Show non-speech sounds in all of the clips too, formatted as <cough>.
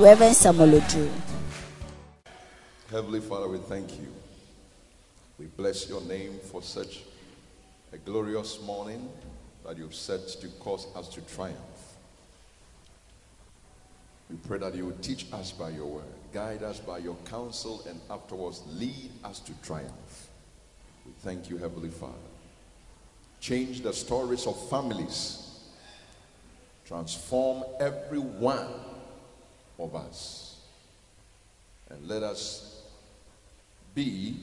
Reverend Samuel Odro. Heavenly Father, we thank you. We bless your name for such a glorious morning that you've set to cause us to triumph. We pray that you will teach us by your word, guide us by your counsel, and afterwards lead us to triumph. We thank you, Heavenly Father. Change the stories of families, transform everyone of us. And let us be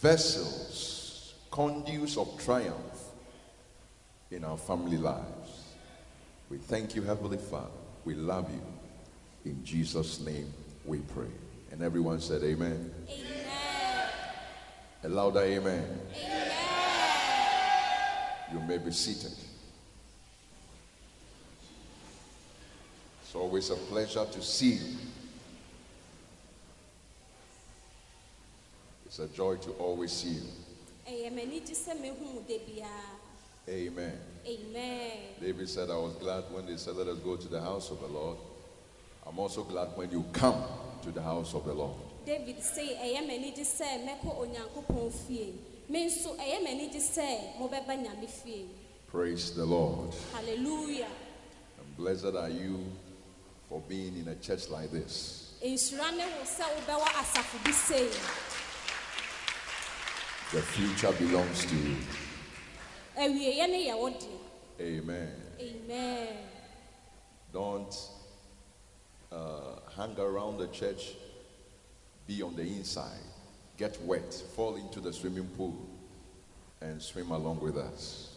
vessels, conduits of triumph in our family lives. We thank you, Heavenly Father. We love you. In Jesus' name we pray. And everyone said, Amen. Amen. A louder amen. Amen. You may be seated. It's always a pleasure to see you. It's a joy to always see you. Ɛyɛ m'ani gye sɛ mehu wo da biara. Amen. Amen. David said, I was glad when they said, Let us go to the house of the Lord. I'm also glad when you come to the house of the Lord. David sɛ ɛyɛ m'ani gye sɛ mɛkɔ Onyankopɔn fie. Me nso ɛyɛ m'ani gye sɛ mobɛba Nyame fie. Praise the Lord. Hallelujah. And blessed are you for being in a church like this. Nhyira ne wo sɛ wobɛwɔ asafo bi sei. The future belongs to you. Awieeɛ ne yɛ wo deɛ. Amen. Amen. Don't uh, hang around the church, be on the inside, get wet, fall into the swimming pool, and swim along with us.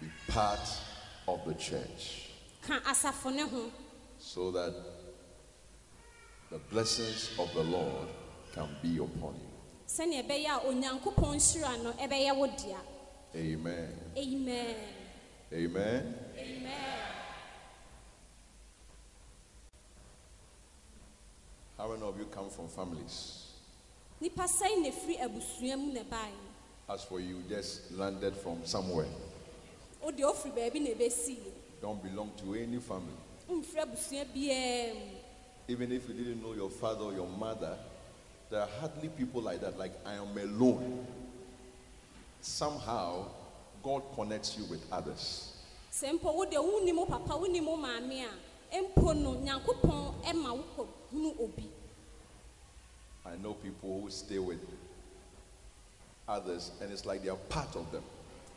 Be part of the church Ka asafo ne ho. so that the blessings of the Lord can be upon you. Sɛnea ɛbɛyɛ a Onyankopɔn nhyira no ɛbɛyɛ wo dea. Amen. Amen. Amen. Amen. How many of you come from families? Nipa sɛn na efiri abusua mu na ɛbaeɛ? As for you, just landed from somewhere. O deɛ ofiri baabi ebesi. Don't belong to any family. Mfiri abusua biara mu. Even if you didn't know your father or your mother, there are hardly people like that. Like, I am alone. Somehow, God connects you with others. Sɛ mpo wo deɛ wunni papa wunni mo maame a, no Nyankopɔn ɛma hunu obi. I know people who stay with others, and it's like they are part of them.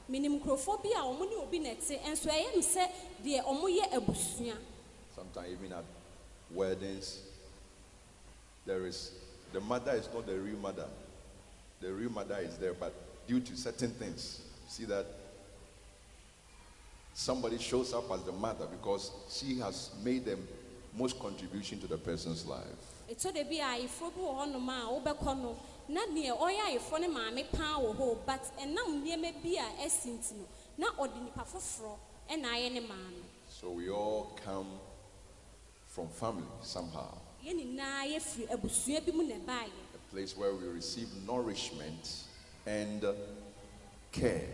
Minim nkurɔfoɔ bi a wɔn ne obi na ɛte, nso ɛyɛ mi sɛ deɛ wɔn yɛ abusua. Sometimes, even at weddings, there is the mother is not the real mother. The real mother is there, but due to certain things, see that somebody shows up as the mother because she has made the most contribution to the person's life. Ɛtɔ da a ayeforɔ bi wɔ hɔnom a wobɛkɔ no, na deɛ ɔyɛ ayeforɔ ne maame paa wɔ hɔ, but ɛnam nneɛma bi a ɛsi nti no, na ɔde nipa foforɔ ɛna ayɛ ne maame. So we all come from family somehow, Yɛn nyinaa yɛfiri abusua bi mu na ɛbaeɛ. a place where we receive nourishment and care,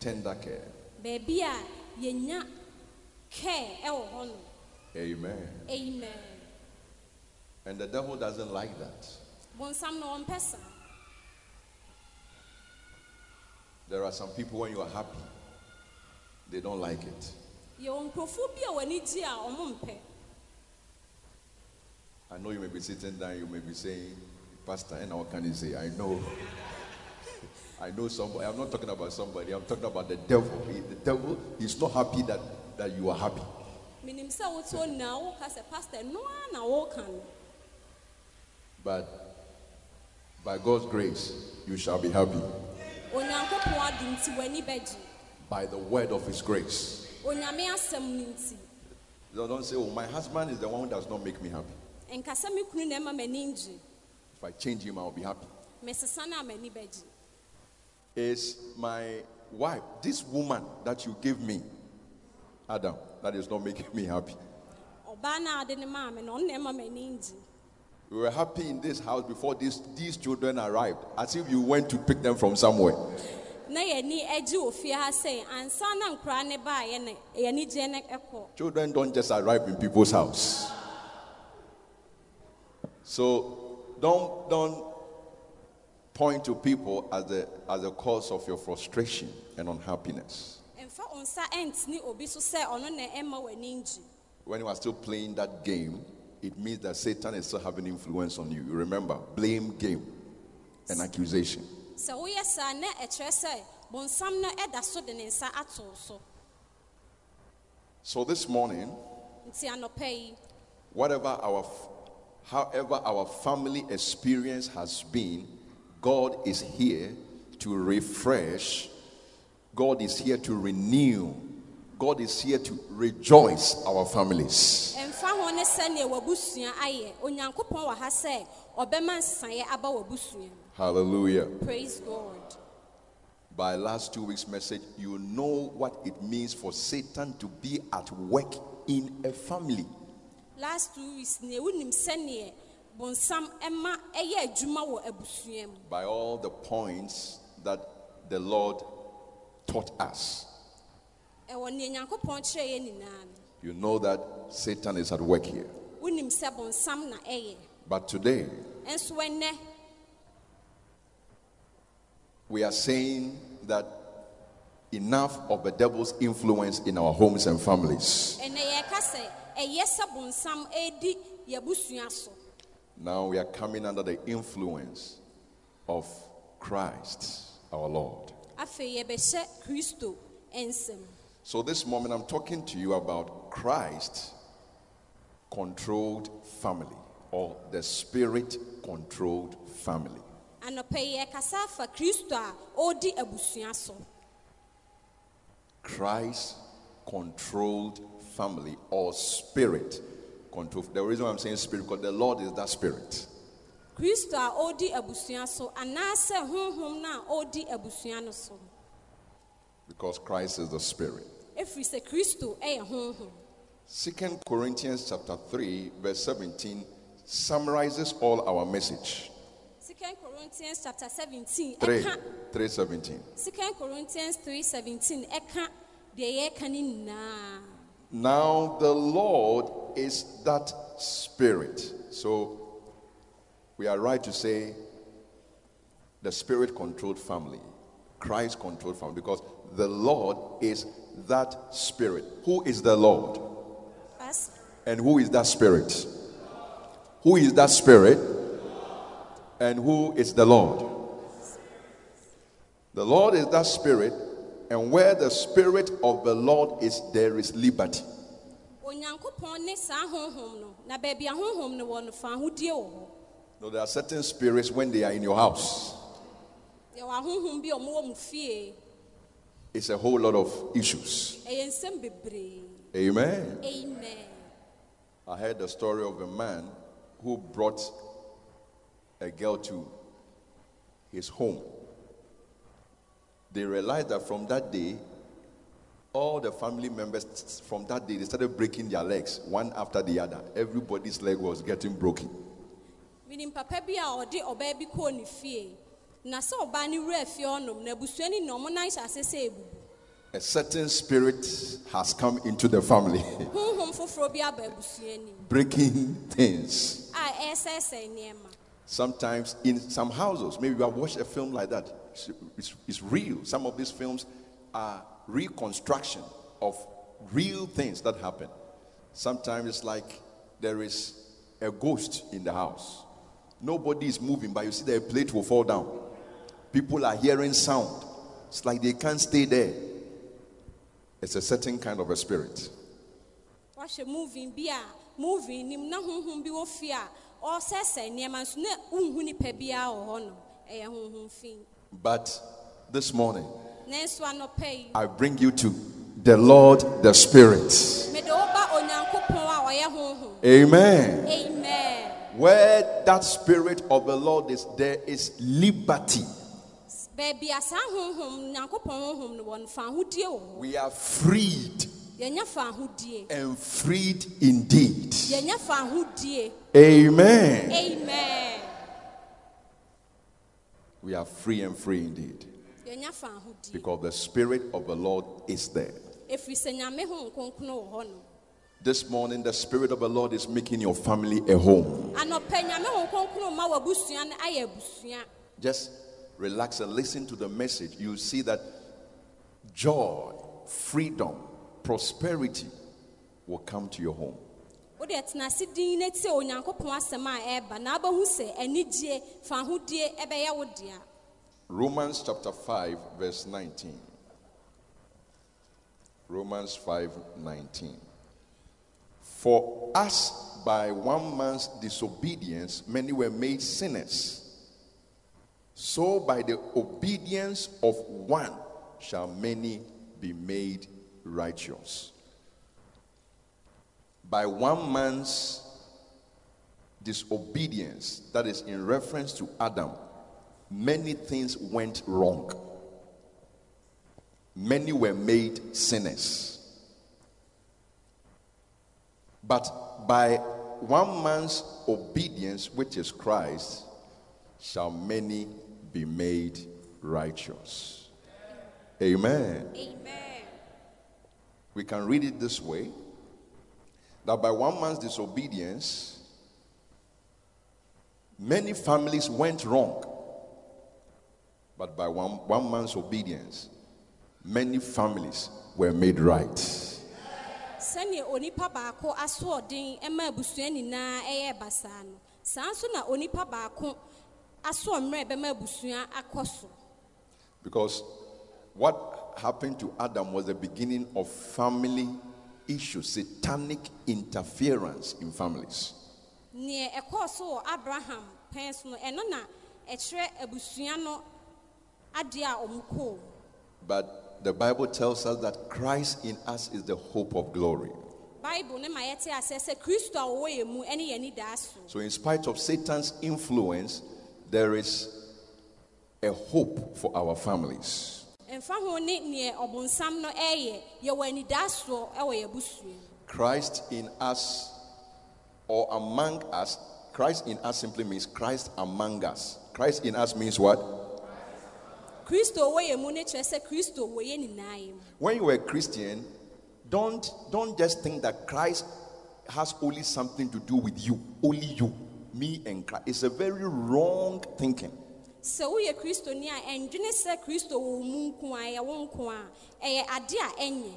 tender care. Baabi a yɛnya care ɛwɔ hɔnom. Amen. Amen. And the devil doesn't like that. Bonsam na saa. There are some people when you are happy, they don't like it. Yɛwɔ nkurɔfoɔ bi a w'ani gye a ɔmo mpɛ. I know you may be sitting down, you may be saying, Pastor, and what can you say? I know. <laughs> I know somebody. I'm not talking about somebody. I'm talking about the devil. He- the devil is not happy that, that you are happy. Menim sɛ wote hɔ nyinaa woka sɛ pastor no ara na woka no. But by God's grace, you shall be happy. Onyankopɔn adom nti w'ani bɛgye by the word of his grace. onyame asɛm no nti Don't say, oh, my husband is the one who does not make me happy. nkasa me kunu na ɛma m'ani ngye If I change him, I'll be happy. mesesa no a m'ani bɛgye Is my wife, this woman that you gave me, Adam, that is not making me happy. We were happy in this house before these, these children arrived, as if you went to pick them from somewhere. na yɛni agye wɔ fie ha sɛ ansa na nkoraa ne baayɛ no yɛni gye no ɛkɔ Children don't just arrive in people's house. So don't don't point to people as the as a cause of your frustration and unhappiness. mfa wo nsa ɛntene obi so sɛ ɔno na ɛma w'ani ngye When you are still playing that game, it means that Satan is still having influence on you. You remember, blame game and accusation. sɛ woyɛ saa na ɛkyerɛ sɛ bonsam no ɛda so de ne nsa ato so So this morning, nti anɔpa yi whatever our however our family experience has been god is here to refresh god is here to renew god is here to rejoice our families. Ɛmfa ho ne sɛnea w'abusua ayɛ. Onyankopɔn wɔ ha sɛ ɔbɛma nsaeɛ aba w'abusua mu. Hallelujah. Praise god. By last two weeks message you know what it means for satan to be at work in a family. Last two weeks nea wonim sɛneɛ bonsam ɛma ɛyɛ adwuma wɔ abusua mu. By all the points that the lord taught us ɛwɔ nea nyankopɔn kyerɛ yɛ nyinaa no you know that satan is at work here. Wonim sɛ bonsam na ɛyɛ. But today we are saying that enough of the devil's influence in our homes and families. ɛnɛ yɛreka sɛ ɛyɛ sɛ bonsam ɛredi yɛabusua so. Now we are coming under the influence of Christ our Lord. Afei yɛbɛhyɛ kristo nsɛm So this moment I'm talking to you about Christ controlled family or the spirit controlled family. anɔpa yi yɛkasa afa kristo a ɔredi abusua so Christ controlled family or spirit controlled. The reason why I'm saying spirit because the Lord is that spirit. kristo a abusua so anaasɛ honhom no a ɔredi abusua no so Because Christ is the spirit. Ɛfiri sɛ kristo ɛyɛ eh, honhom Second Corinthians chapter 3, verse 17 summarizes all our message. 2 corinthians chapter 17 eh, 3, 317. 2 corinthians 3:17 ɛka deɛ nyinaa Now the Lord is that spirit. So we are right to say the spirit controlled family, Christ controlled family, because the Lord is that spirit. Who is the Lord? First, And who is that spirit? Who is that spirit? And who is the Lord? The Lord is that spirit, and where the spirit of the Lord is, there is liberty. onyankopɔn ne saa honhom no na baabi a honhom no wɔ no fa ahodie wɔ hɔ No, there are certain spirits when they are in your house, it's a whole lot of issues. ɛyɛ nsɛm bebree Amen. amen I heard the story of a man who brought a girl to his home. They realized that from that day, all the family members from that day they started breaking their legs one after the other. Everybody's leg was getting broken. Menim papa bi a ɔde ɔbaa bi kɔɔ ne fie na sɛ ɔbaa no wura fie hɔnom na na ɔmo nan hyɛ ase sɛ ebubu A certain spirit has come into the family, <laughs> honhom foforɔ bi aba breaking things. a nneɛma Sometimes in some houses, maybe you have watched a film like that. It's, it's, it's real. Some of these films are reconstruction of real things that happen. Sometimes it's like there is a ghost in the house. Nobody is moving, but you see the plate will fall down. People are hearing sound. It's like they can't stay there. It's a certain kind of a spirit. wahyɛ movie bi a movie nim na honhom bi wɔ fie a ɔresɛesɛe nneɛma nso na wonhu nipa biara wɔ hɔ no ɛyɛ honhom fi But This morning, nanso anɔpa yi I bring you to the Lord, the Spirit. mede woba onyankopɔn a ɔyɛ honhom Amen. amen Where that Spirit of the Lord is, there is liberty. We are freed. Yɛnya fa ahodie and freed indeed. yɛnya fa ahodie Amen. amen. We are free and free indeed. Yɛnya fa ahodie because the Spirit of the Lord is there. ɛfiri sɛ nyame ho nkronkron wɔ hɔ This morning, the Spirit of the Lord is making your family a home. anɔpa nyame ho nkronkron ma w'abusua no ayɛ abusua. Just relax and listen to the message. You see that joy, freedom, prosperity will come to your home. wode tena ase din na tie onyankopɔn asɛm a ɛreba na wobɛhu sɛ anigye fa ahodie ɛbɛyɛ wo dea Romans chapter 5, verse 19. Romans 5 19. For as by one man's disobedience many were made sinners, so by the obedience of one shall many be made righteous. By one man's disobedience, that is in reference to Adam, many things went wrong. Many were made sinners. But by one man's obedience, which is Christ, shall many be made righteous. Amen. amen We can read it this way that by one man's disobedience, many families went wrong. But by one, one man's obedience, many families were made right. sɛnea onipa baako asoɔden ma abusua nyinaa ɛyɛ basaa no saa nso na onipa baako asoɔmmerɛ bɛma abusua akɔ so Because what happened to Adam was the beginning of family issues, satanic interference in families. neɛ ɛkɔɔ so wɔ abraham pɛn so no ɛno na ɛkyerɛ abusua no adeɛ a ɔmo kɔɔ But the Bible tells us that Christ in us is the hope of glory. bible ne ma yɛte aseɛ sɛ kristo a wɔwɔ yɛn mu ne yɛn anidaa so So, in spite of Satan's influence, there is a hope for our families. mfa ho ne neɛ ɔbonsam no ɛyɛ yɛwɔ anidaa soɔ wɔ yɛn abusua mu Christ in us or among us, Christ in us simply means Christ among us. Christ in us means what? kristo wɔ yɛn mu ne kyerɛ sɛ kristo wɔ yɛn nyinaa yɛn mu When you were a Christian, don't don't just think that Christ has only something to do with you, only you, me and Christ. It's a very wrong thinking. sɛ woyɛ kristoni a ɛndwene sɛ kristo wɔ mu nko a ɛyɛ wo nko a ɛyɛ ade a ɛnyɛ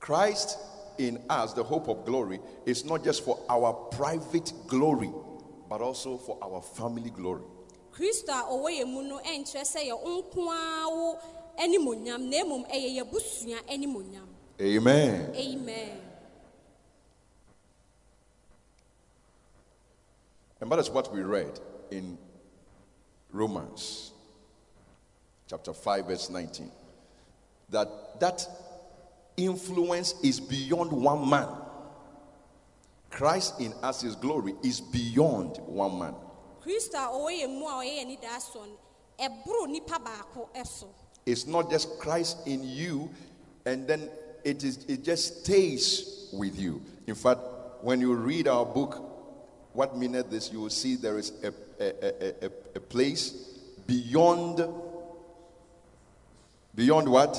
Christ in us, the hope of glory, is not just for our private glory, but also for our family glory. kristo a ɔwɔ yɛn mu no ɛnkyerɛ sɛ yɛ wo nko a wo animonyam na mmom ɛyɛ yɛbusua animonyam Amen. amen And that is what we read in Romans chapter 5 verse 19 that that influence is beyond one man. Christ in us his glory is beyond one man. Kristo a ɔwɔ yɛn mu a ɔyɛ yɛn anidaa soɔ no ɛboro nipa baako ɛso it's not just Christ in you and then it is it just stays with you. In fact when you read our book what meaneth this? You will see there is a, a, a, a, place beyond beyond what?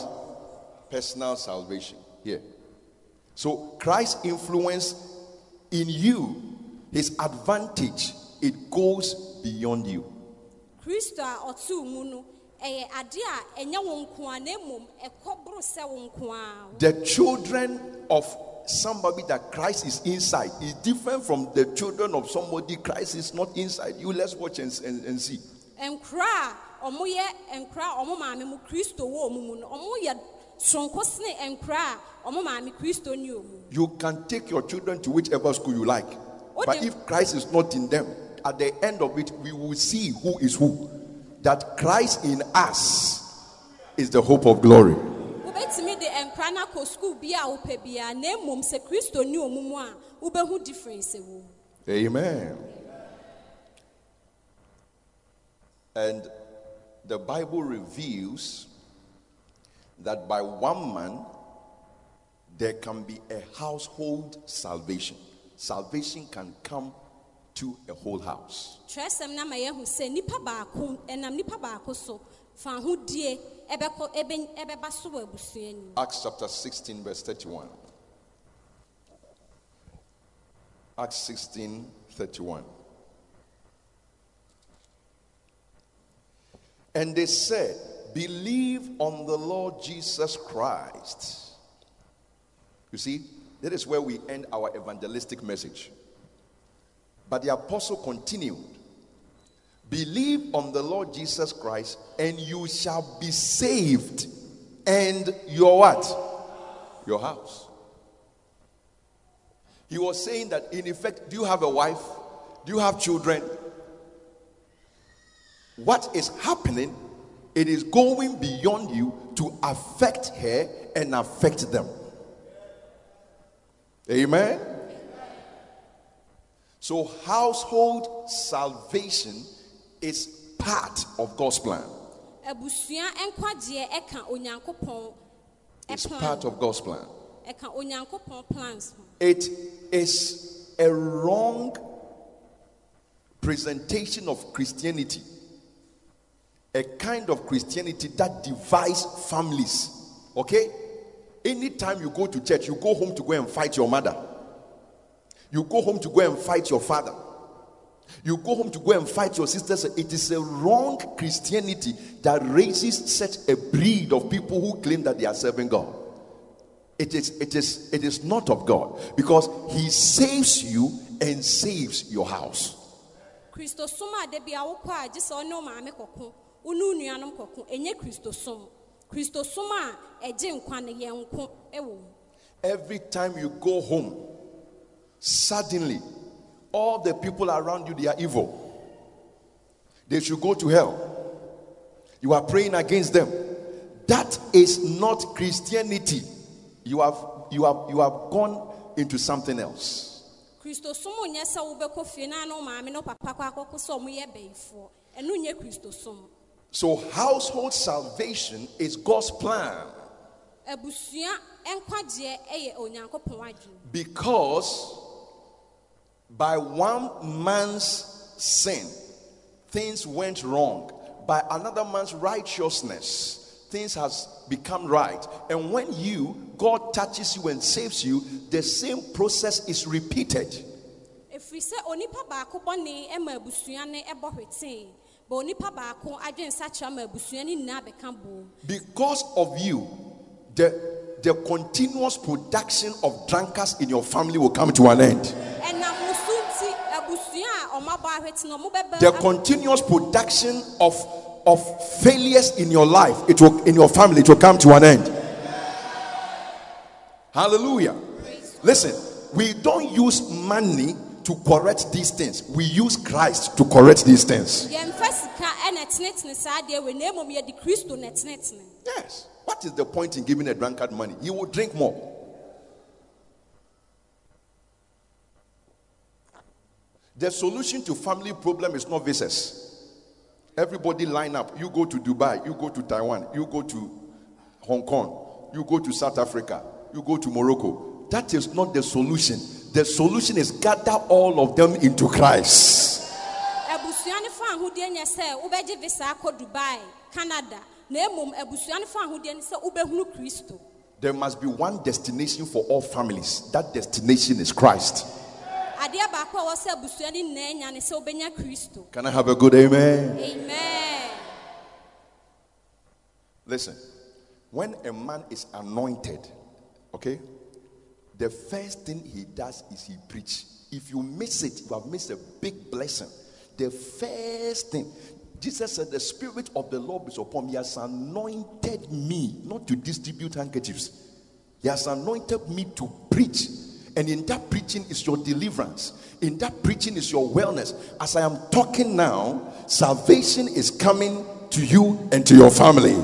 Personal salvation. Here. So christ's influence in you his advantage it goes beyond you. Kristo a ɔte wo mu no ɛyɛ ade a ɛnyɛ wo nko a na mmom ɛkɔ boro sɛ wo nko The children of somebody that Christ is inside is different from the children of somebody Christ is not inside. You let's watch and, and, and see. nkora a ɔmoyɛ nkora a ɔmo maame mu kristo wɔ ɔmo mu no ɔmo yɛ soronko sene nkora a ɔmo maame kristo ni You can take your children to whichever school you like. But if Christ is not in them, at the end of it, we will see who is who. that Christ in us is the hope of glory. Wobɛtumi de nkra no akɔ sukuu bi a wopɛ biara na mmom sɛ kristo ni ɔmo mu a wobɛhu difference wɔ mu Amen. And the Bible reveals that by one man there can be a household salvation. Salvation can come to a whole house. twerɛsɛm no ama yɛahu sɛ nnipa baako ɛnam nnipa baako so fa ahodie ɛbɛkɔ Acts chapter 16, verse 31. Acts 16, 31. And they said, Believe on the Lord Jesus Christ. You see, that is where we end our evangelistic message. But the apostle continued Believe on the Lord Jesus Christ, and you shall be saved. And your what? Your house. He was saying that, in effect, do you have a wife? Do you have children? What is happening? It is going beyond you to affect her and affect them. Amen. So, household salvation is part of God's plan. abusua nkwagyeɛ ɛka onyankopɔn It's part of God's plan. ɛka onyankopɔn plans ho It is a wrong presentation of Christianity, a kind of Christianity that divides families. Okay? Anytime you go to church, you go home to go and fight your mother, you go home to go and fight your father. You go home to go and fight your sisters. It is a wrong Christianity that raises such a breed of people who claim that they are serving God. It is, it is, it is not of God because He saves you and saves your house. kristosom a da bia wokɔ a gye sɛ ɔne wo maame kɔko wo ne wo nuanom kɔko ɛnyɛ kristosom kristosom a ɛgye nkwa no yɛ nko ɛwɔ mu Every time you go home, suddenly all the people around you they are evil. They should go to hell. You are praying against them. That is not Christianity. You have you have you have gone into something else. kristosom nyɛ sɛ wobɛkɔ fie na ne wo maame ne wo papa kɔ akɔko sɛ ɔmo yɛ bɛyifoɔ ɛno nyɛ kristosom So household salvation is God's plan abusua nkwagyeɛ ɛyɛ onyankopɔn adwene because by one man's sin things went wrong. By another man's righteousness things has become right. And when you god touches you and saves you the same process is repeated. Ɛfiri sɛ onipa baako bɔne ɛma abusua no ɛbɔ hwetee ba onipa baako adwensakyerɛ ma abusua no nyinaa bɛka boom because of you the the continuous production of drunkards in your family will come to an end. Ɛnam wo so nti abusua a ɔmabɔ ahwete no ɔmo bɛbɛ the continuous production of of failures in your life it will in your family it will come to an end. Hallelujah. Listen we don't use money to correct these things. We use christ to correct these things. Yɛmfa sika ɛna tenetene saa deɛ wei na mmom yɛde kristo na tenetene yes. What is the point in giving a drunkard money? He will drink more the solution to family problem is not visas Everybody line up. You go to Dubai, you go to Taiwan, you go to Hong Kong, you go to South Africa, you go to Morocco. That is not the solution. The solution is gather all of them into Christ. abusua no fa ahodeɛ nyɛ sɛ wobɛgye visa akɔ dubai canada na mmom abusua no fa ahodeɛ ne sɛ wobɛhunu kristo There must be one destination for all families. That destination is Christ. Can I have a good amen? amen Listen, when a man is anointed, okay, the first thing he does is he preach. If you miss it, you have missed a big blessing. The first thing, Jesus said, The Spirit of the Lord is upon me. He has anointed me not to distribute handkerchiefs, He has anointed me to preach. And in that preaching is your deliverance. In that preaching is your wellness. As I am talking now, salvation is coming to you and to your family.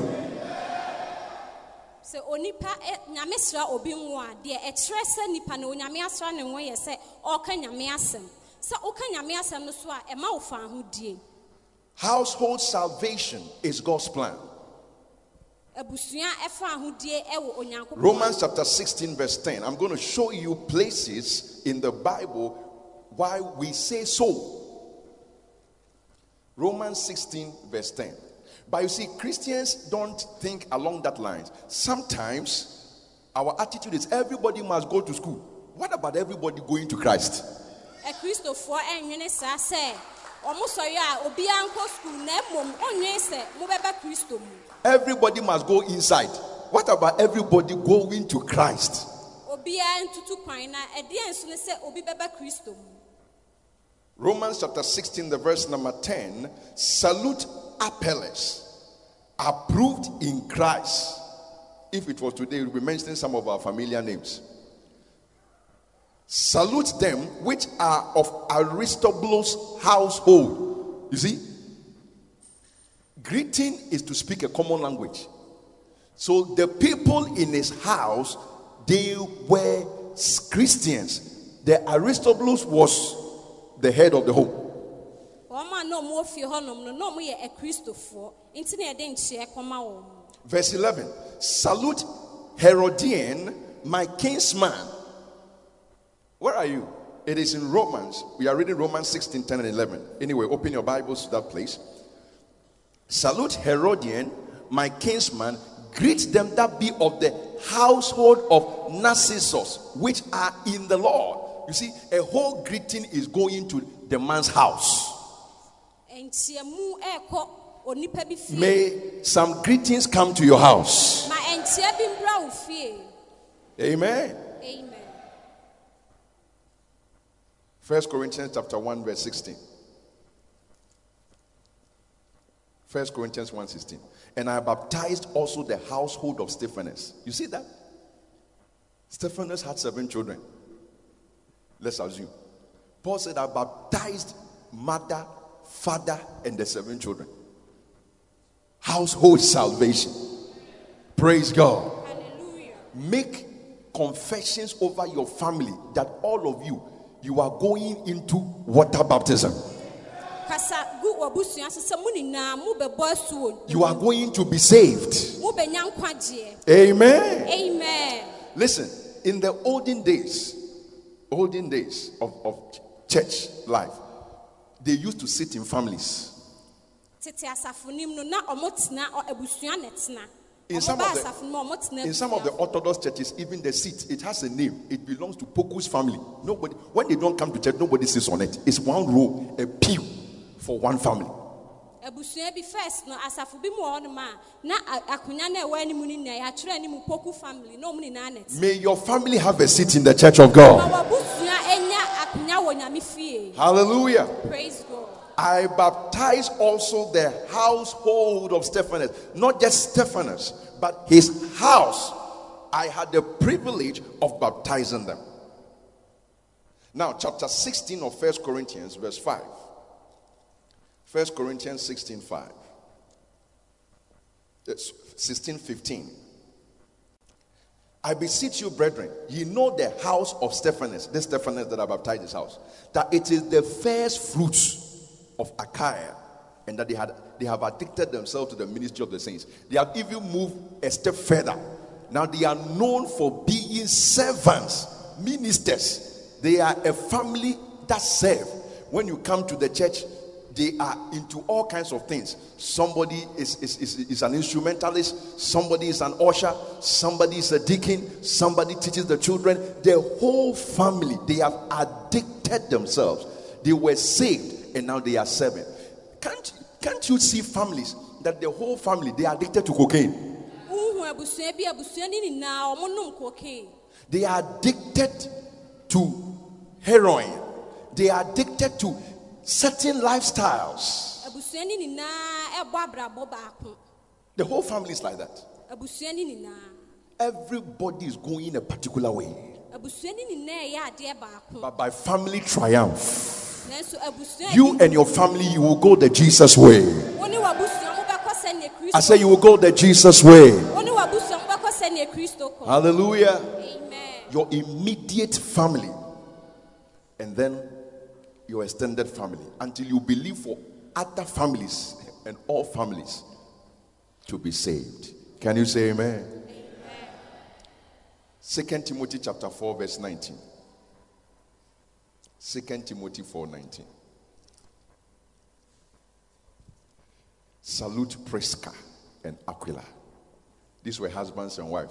sɛ onipa eh, nyame sra obi ngo a deɛ ɛkyerɛ sɛ nipa na onyame asra ne ngo yɛ sɛ ɔreka nyame asɛm sɛ woka nyame asɛm no so a ɛma wo fa ahodie Household salvation is God's plan. abusua ɛfa ahodie ɛwɔ onyankopɔn Romans chapter 16, verse 10. I'm going to show you places in the Bible why we say so. Romans 16, verse 10. But you see, Christians don't think along that lines. Sometimes our attitude is everybody must go to school. What about everybody going to Christ? Akristofoɔ ɛnwene saa sɛ ɔmo sɔre a obiara nkɔ sukuu na mmom ɔnwene sɛ mobɛba kristo mu Everybody must go inside. What about everybody going to Christ? obiara ntutu kwan na ɛdeɛ nso ne sɛ obi bɛba kristo mu Romans chapter 16, the verse number 10 salute Apelles, approved in Christ. If it was today, we'll be mentioning some of our familiar names. Salute them which are of Aristobulus' household. You see, greeting is to speak a common language. So the people in his house, they were Christians. The Aristobulus was the head of the home. wɔn a na ɔmo wɔ fie hɔnom no na ɔmo yɛ akristofoɔ nti na yɛde nkyerɛ kɔma wɔn Verse 11 Salute Herodion, my kinsman. Where are you? It is in Romans. We are reading Romans 16, 10, and 11. Anyway, open your Bibles to that place. Salute Herodion, my kinsman. Greet them that be of the household of Narcissus, which are in the Lord. You see, a whole greeting is going to the man's house. nkyiamu ɛɛkɔ onipa bi fie May some greetings come to your house. ma nkyia bi mbra wo fie Amen. amen First Corinthians chapter 1 verse 16. First Corinthians 1 16. And I baptized also the household of Stephanus. You see that? Stephanus had seven children. Let's assume. Paul said, I baptized mother, father, and the seven children. Household salvation. Praise God hallelujah make confessions over your family that all of you you are going into water baptism you are going to be saved. Amen. Amen. Listen in the olden days olden days of, of church life they used to sit in families. Tete asafo no na ɔmo tena abusua na tena In some of the- asafo no mu a ɔmo tena in some of the orthodox churches even the seat it has a name. It belongs to poku's family. Nobody when they don't come to church nobody sits on it. It's one row a pew for one family abusua bi first no asafo bi mu wɔ hɔnom a na akonnwa no ɛwɔ anim no nyinaa yɛatwerɛ anim poku family na ɔmo nyinaa na te may your family have a seat in the church of ma god w'abusua anya akonnwa wɔ nyame fie hallelujah praise god I baptize also the household of Stephanus, not just Stephanus, but his house. I had the privilege of baptizing them. Now, chapter 16 of First Corinthians, verse 5. First Corinthians 16 5. Uh, it's 16 15. I beseech you, brethren, ye know the house of Stephanus, this Stephanus that I baptized his house, that it is the first fruits of Achaia, and that they had they have addicted themselves to the ministry of the saints. They have even moved a step further. Now they are known for being servants, ministers. They are a family that serve. When you come to the church, they are into all kinds of things. Somebody is, is, is, is an instrumentalist, somebody is an usher, somebody is a deacon, somebody teaches the children. The whole family, they have addicted themselves. They were saved and now they are serving. Can't, can't you see families that the whole family they are addicted to cocaine? wohu abusua bi abusua no nyinaa ɔmo nom cocaine They are addicted to heroin. They are addicted to certain lifestyles. abusua no nyinaa ɛbɔ abrabɔ baako The whole family is like that. abusua no nyinaa Everybody is going in a particular way. abusua no nyinaa ɛyɛ adeɛ baako But by family triumph, you and your family, you will go the Jesus way. wo ne w'abusua mobɛkɔ sɛnea kristo I say you will go the Jesus way. wo ne w'abusua mobɛkɔ sɛnea kristo kɔ Hallelujah. amen Your immediate family and then your extended family until you believe for other families and all families to be saved. Can you say amen? Second Timothy chapter 4 verse 19. Second Timothy 4 19. Salute Prisca and Aquila. These were husbands and wife.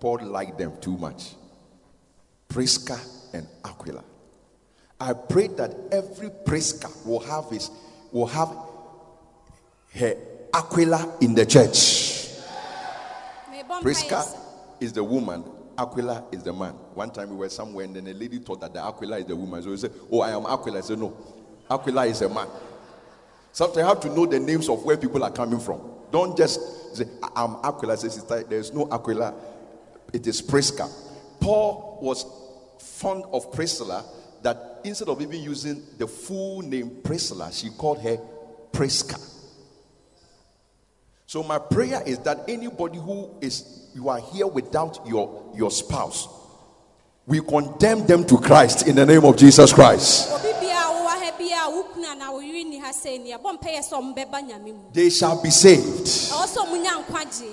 Paul liked them too much. Prisca and Aquila. I pray that every Prisca will have his will have her Aquila in the church. mebɔ Prisca is the woman, Aquila is the man. One time we were somewhere and then a lady thought that the Aquila is the woman. So we said, Oh, I am Aquila. I said, No, Aquila is a man. Sometimes you have to know the names of where people are coming from. Don't just say, "I- I'm Aquila. Say, sister, there's no Aquila. It is Prisca. Paul was fond of Priscilla that instead of even using the full name Priscilla, she called her Prisca. So my prayer is that anybody who is you are here without your your spouse, we condemn them to Christ in the name of Jesus Christ. They shall be saved.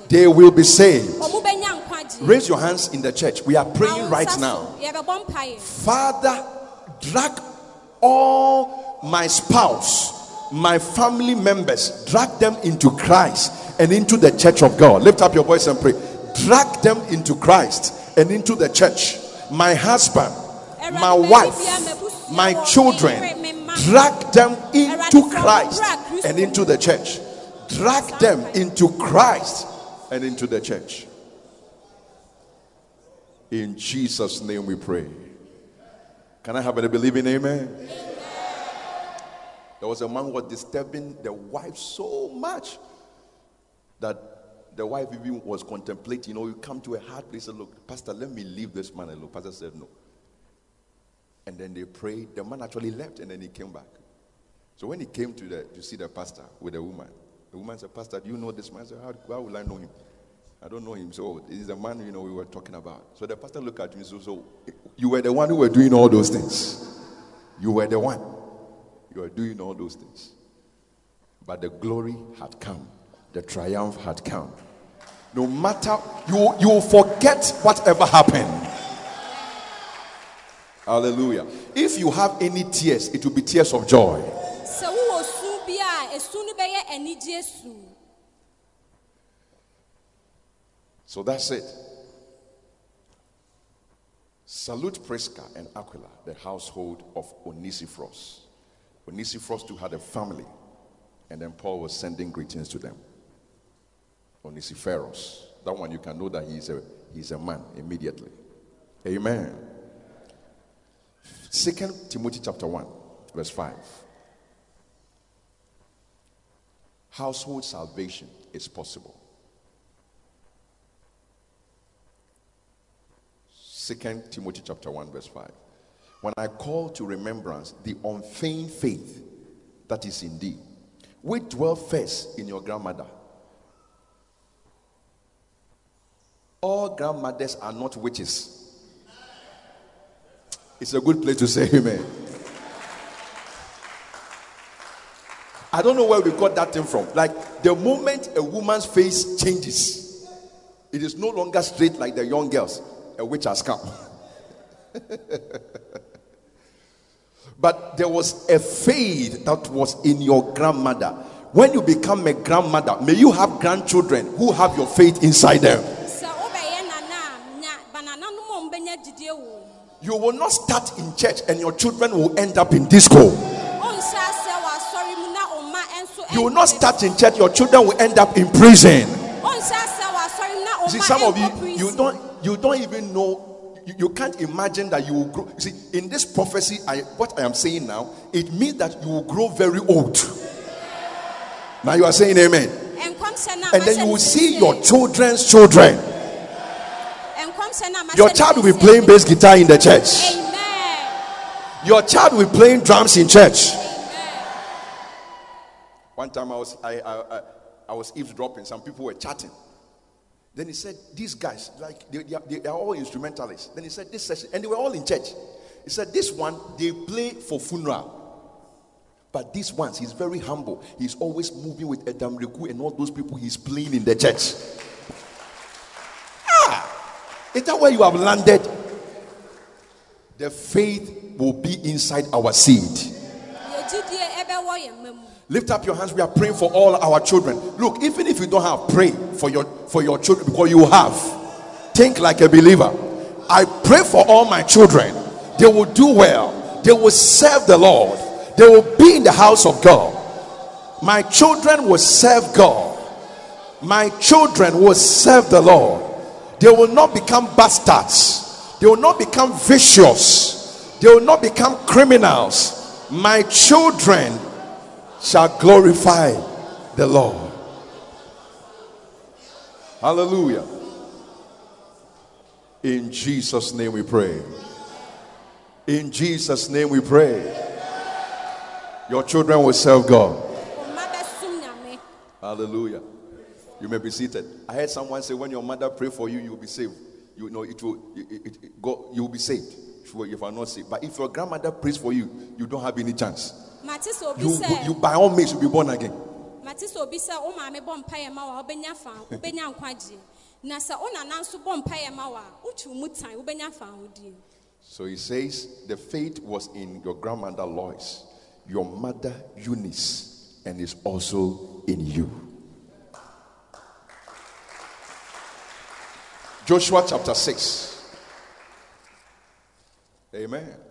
They will be saved. Raise your hands in the church. We are praying right now. Father, drag all my spouse, my family members, drag them into Christ and into the church of God. Lift up your voice and pray. Drag them into Christ and into the church. My husband, my wife, my children, drag them into Christ and into the church. Drag them into Christ and into the church. In Jesus' name we pray. Can I have a believing amen? There was a man who was disturbing the wife so much that the wife even was contemplating, you know, you come to a hard place and look, Pastor, let me leave this man alone. Pastor said no. And then they prayed. The man actually left and then he came back. So when he came to the to see the pastor with the woman, the woman said, Pastor, do you know this man? I said, How, how will I know him? I don't know him. So he's the man you know we were talking about. So the pastor looked at me. So, so you were the one who were doing all those things. You were the one. You were doing all those things. But the glory had come. The triumph had come. No matter you you forget whatever happened. Hallelujah. If you have any tears, it will be tears of joy. sɛ wowɔ su bi a esu no bɛyɛ anigye su So that's it. Salute Prisca and Aquila, the household of Onesiphorus. Onesiphorus too had a family, and then Paul was sending greetings to them. Onesiphorus. That one you can know that he's a he's a man immediately. Amen. Second Timothy chapter 1, verse 5. Household salvation is possible. Second Timothy chapter 1, verse 5. When I call to remembrance the unfeigned faith that is in thee, which dwelt first in your grandmother. All grandmothers are not witches. It's a good place to say amen. I don't know where we got that thing from. Like the moment a woman's face changes, it is no longer straight like the young girls. A witch has come. but there was a faith that was in your grandmother. When you become a grandmother, may you have grandchildren who have your faith inside them. You will not start in church and your children will end up in disco. ɔnhyɛ asɛ wɔ asɔre mu na ɔma ɛnso You will not start in church, your children will end up in prison. See, some of you, you don't, you don't even know. You, you can't imagine that you will grow. You see, in this prophecy, I, what I am saying now, it means that you will grow very old. Now you are saying amen. Nkɔmhyɛ no a And then you will see your children's children. nkɔmhyɛ no a mahyɛ Your child will be playing bass guitar in the church. Your child will be playing drums in church. One time I was, I, I, I, I was eavesdropping. Some people were chatting. Then he said, These guys, like, they, they, are, they are all instrumentalists. Then he said, This session, and they were all in church. He said, This one, they play for funeral. But these ones, he's very humble. He's always moving with Adam Reku and all those people he's playing in the church. Ah, is that where you have landed? The faith will be inside our seed. Lift up your hands. We are praying for all our children. Look, even if you don't have, pray for your for your children because you have. Think like a believer. I pray for all my children. They will do well. They will serve the Lord. They will be in the house of God. My children will serve God. My children will serve the Lord. They will not become bastards. They will not become vicious. They will not become criminals. My children shall glorify the Lord. Hallelujah. In Jesus' name we pray. In Jesus' name we pray. Your children will serve God. Hallelujah. You may be seated. I heard someone say, when your mother pray for you, you will be saved. You know, it will it, it, it, go, you will be saved. If I'm not saved. But if your grandmother prays for you, you don't have any chance. You, you by all means will be born again. So he says the faith was in your grandmother Lois, your mother Eunice, and is also in you. Joshua chapter 6. Amen.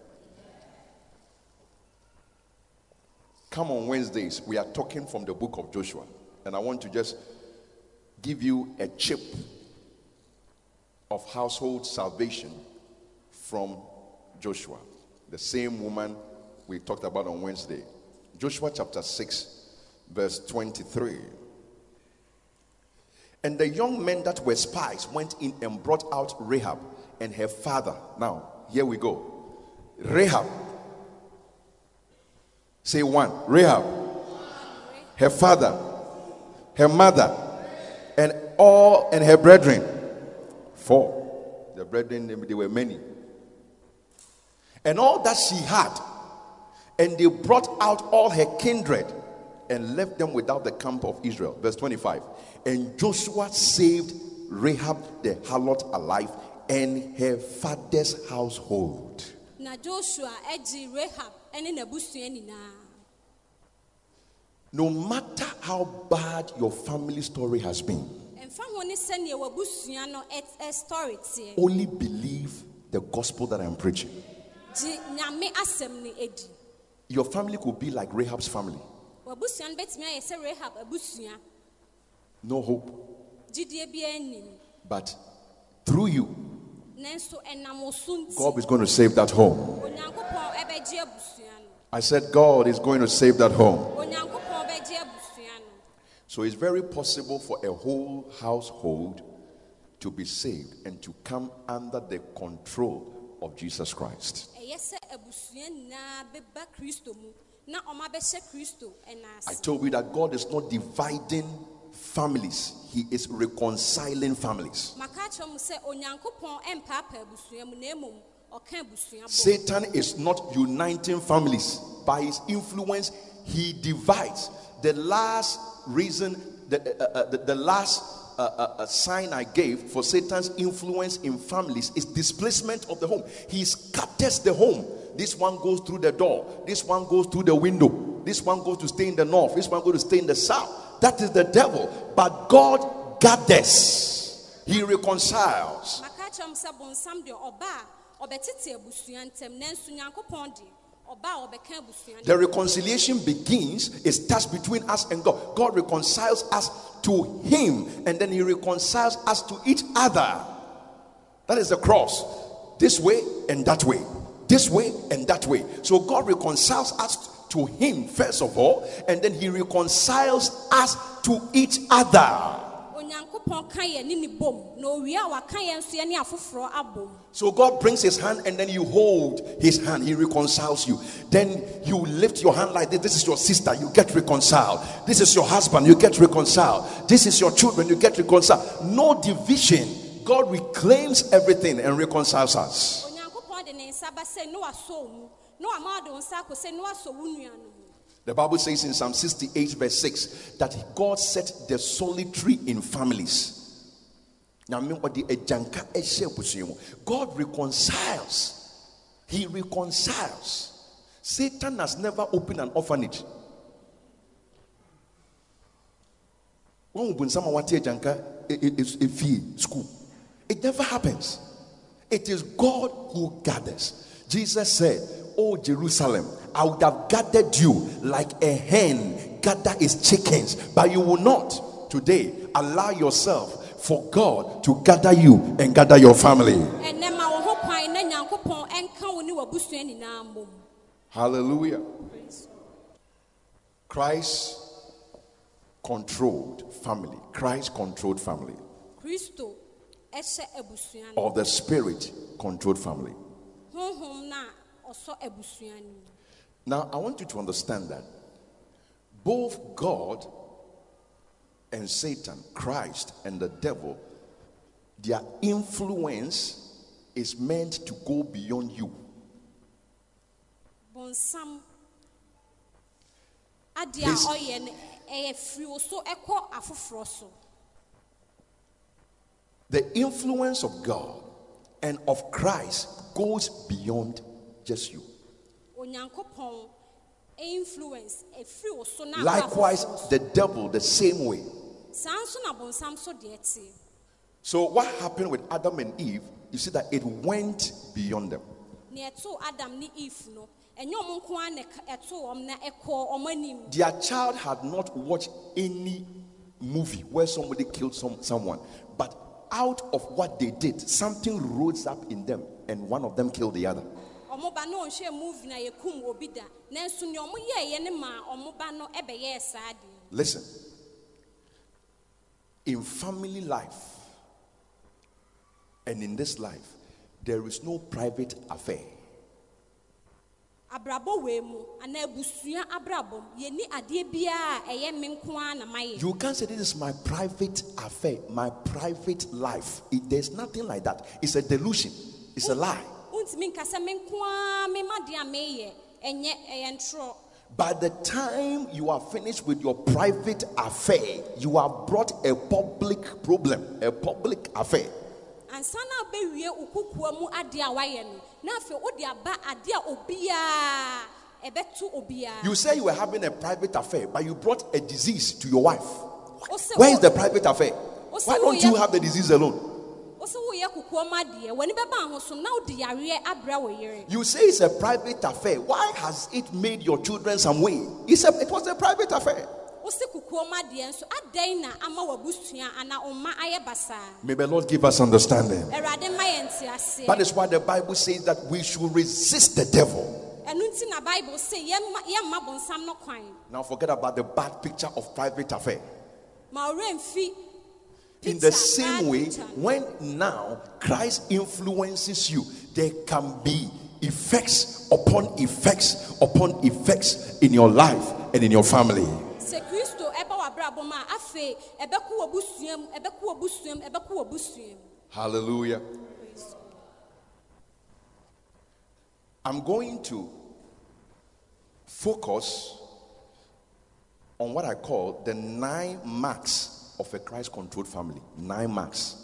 Come on Wednesdays, we are talking from the book of Joshua. And I want to just give you a chip of household salvation from Joshua, the same woman we talked about on Wednesday. Joshua chapter 6, verse 23. And the young men that were spies went in and brought out Rahab and her father. Now, here we go. Rahab Say one. Rahab. Her father. Her mother. And all and her brethren. Four. The brethren, they were many. And all that she had. And they brought out all her kindred and left them without the camp of Israel. Verse 25. And Joshua saved Rahab the harlot alive and her father's household. Now Joshua eji Rahab no matter how bad your family story has been, only believe the gospel that I'm preaching. Your family could be like Rahab's family. No hope. But through you, God is going to save that home. I said, God is going to save that home. So it's very possible for a whole household to be saved and to come under the control of Jesus Christ. I told you that God is not dividing families, He is reconciling families. Satan is not uniting families. By his influence, he divides. The last reason, the, uh, uh, the, the, last uh, uh, uh, sign I gave for Satan's influence in families is displacement of the home. He scatters the home. This one goes through the door. This one goes through the window. This one goes to stay in the north. This one goes to stay in the south. That is the devil. But God gathers. He reconciles. The reconciliation begins, it starts between us and God. God reconciles us to Him, and then He reconciles us to each other. That is the cross. This way and that way. This way and that way. So God reconciles us to Him, first of all, and then He reconciles us to each other. Onyankopɔn ka yɛn ne ne bom na owie a waka yɛn nso yɛne afoforɔ abom So God brings his hand and then you hold his hand. He reconciles you. Then you lift your hand like this. This is your sister. You get reconciled. This is your husband. You get reconciled. This is your children. You get reconciled. No division. God reclaims everything and reconciles us. The Bible says in Psalm 68, verse 6, that God set the solitary in families. God reconciles. He reconciles. Satan has never opened an orphanage. When we some wate agyanka e- e- e- efie school, it never happens. It is God who gathers. Jesus said, Oh Jerusalem, I would have gathered you like a hen gather its chickens, but you will not. Today, allow yourself for God to gather you and gather your family. ɛnɛ ma wo ho kwan na nyankopɔn ɛnka wo ne w'abusua nyinaa mmom Hallelujah. Christ controlled family. Christ controlled family. kristo ɛhyɛ abusua Or the Spirit controlled family. Now, I want you to understand that both God and Satan, Christ and the devil, their influence is meant to go beyond you. bonsam adeɛ a This- ɔyɛ no ɛyɛ firi wo so ɛkɔ afoforɔ so The influence of God and of Christ goes beyond just you. Likewise, the devil, the same way. saa nso na bonsam so deɛ te So, what happened with Adam and Eve, you see that it went beyond them. nea ɛtoo adam ne eve no ɛnyɛ ɔmo nko ara na ɛka- ɛtoo ɔm na ɛkɔɔ ɔmo anim Their child had not watched any movie where somebody killed some, someone, but out of what they did, something rose up in them, and one of them killed the other. Ɔmo ba no ɔnhwɛ movie na yɛkum obi da nanso nea ɔmo yɛɛyɛ ne ma ɔmo ba no ɛbɛyɛɛ saa deɛ Listen, in family life and in this life, there is no private affair. abrabɔ wei mu anaa abusua abrabɔ mu yɛni adeɛ biara a ɛyɛ me nko ara na mayɛ You can't say this is my private affair, my private life. It, there's nothing like that. It's a delusion, it's a lie. Wontumi nka sɛ me nko ara mema deɛ a meyɛ ɛnyɛ ɛyɛ ntorɔ By the time you are finished with your private affair, you have brought a public problem, a public affair. ansa na abɛwie wo kokoa mu adeɛ a wayɛ no na afei wode aba adeɛ a obiara ɛbɛto obiara You say you were having a private affair, but you brought a disease to your wife. Where is the private affair? Why don't you have the disease alone? You say it's a private affair. Why has it made your children some way? A, it was a private affair. wo sɛ kokoa mu adeɛ nso adɛn na ama w'abusua anaa ɔma ayɛ basaa May the Lord give us understanding. awurade ma yɛ nte aseɛ That is why the Bible says that we should resist the devil. ɛno nti na bible sɛ yɛmma yɛmma bonsam no kwan Now forget about the bad picture of private affair. Ma ɔwerɛ mfi In the same way, when now Christ influences you, there can be effects upon effects upon effects in your life and in your family. Hallelujah. I'm going to focus on what I call the nine marks of a Christ controlled family. Nine marks.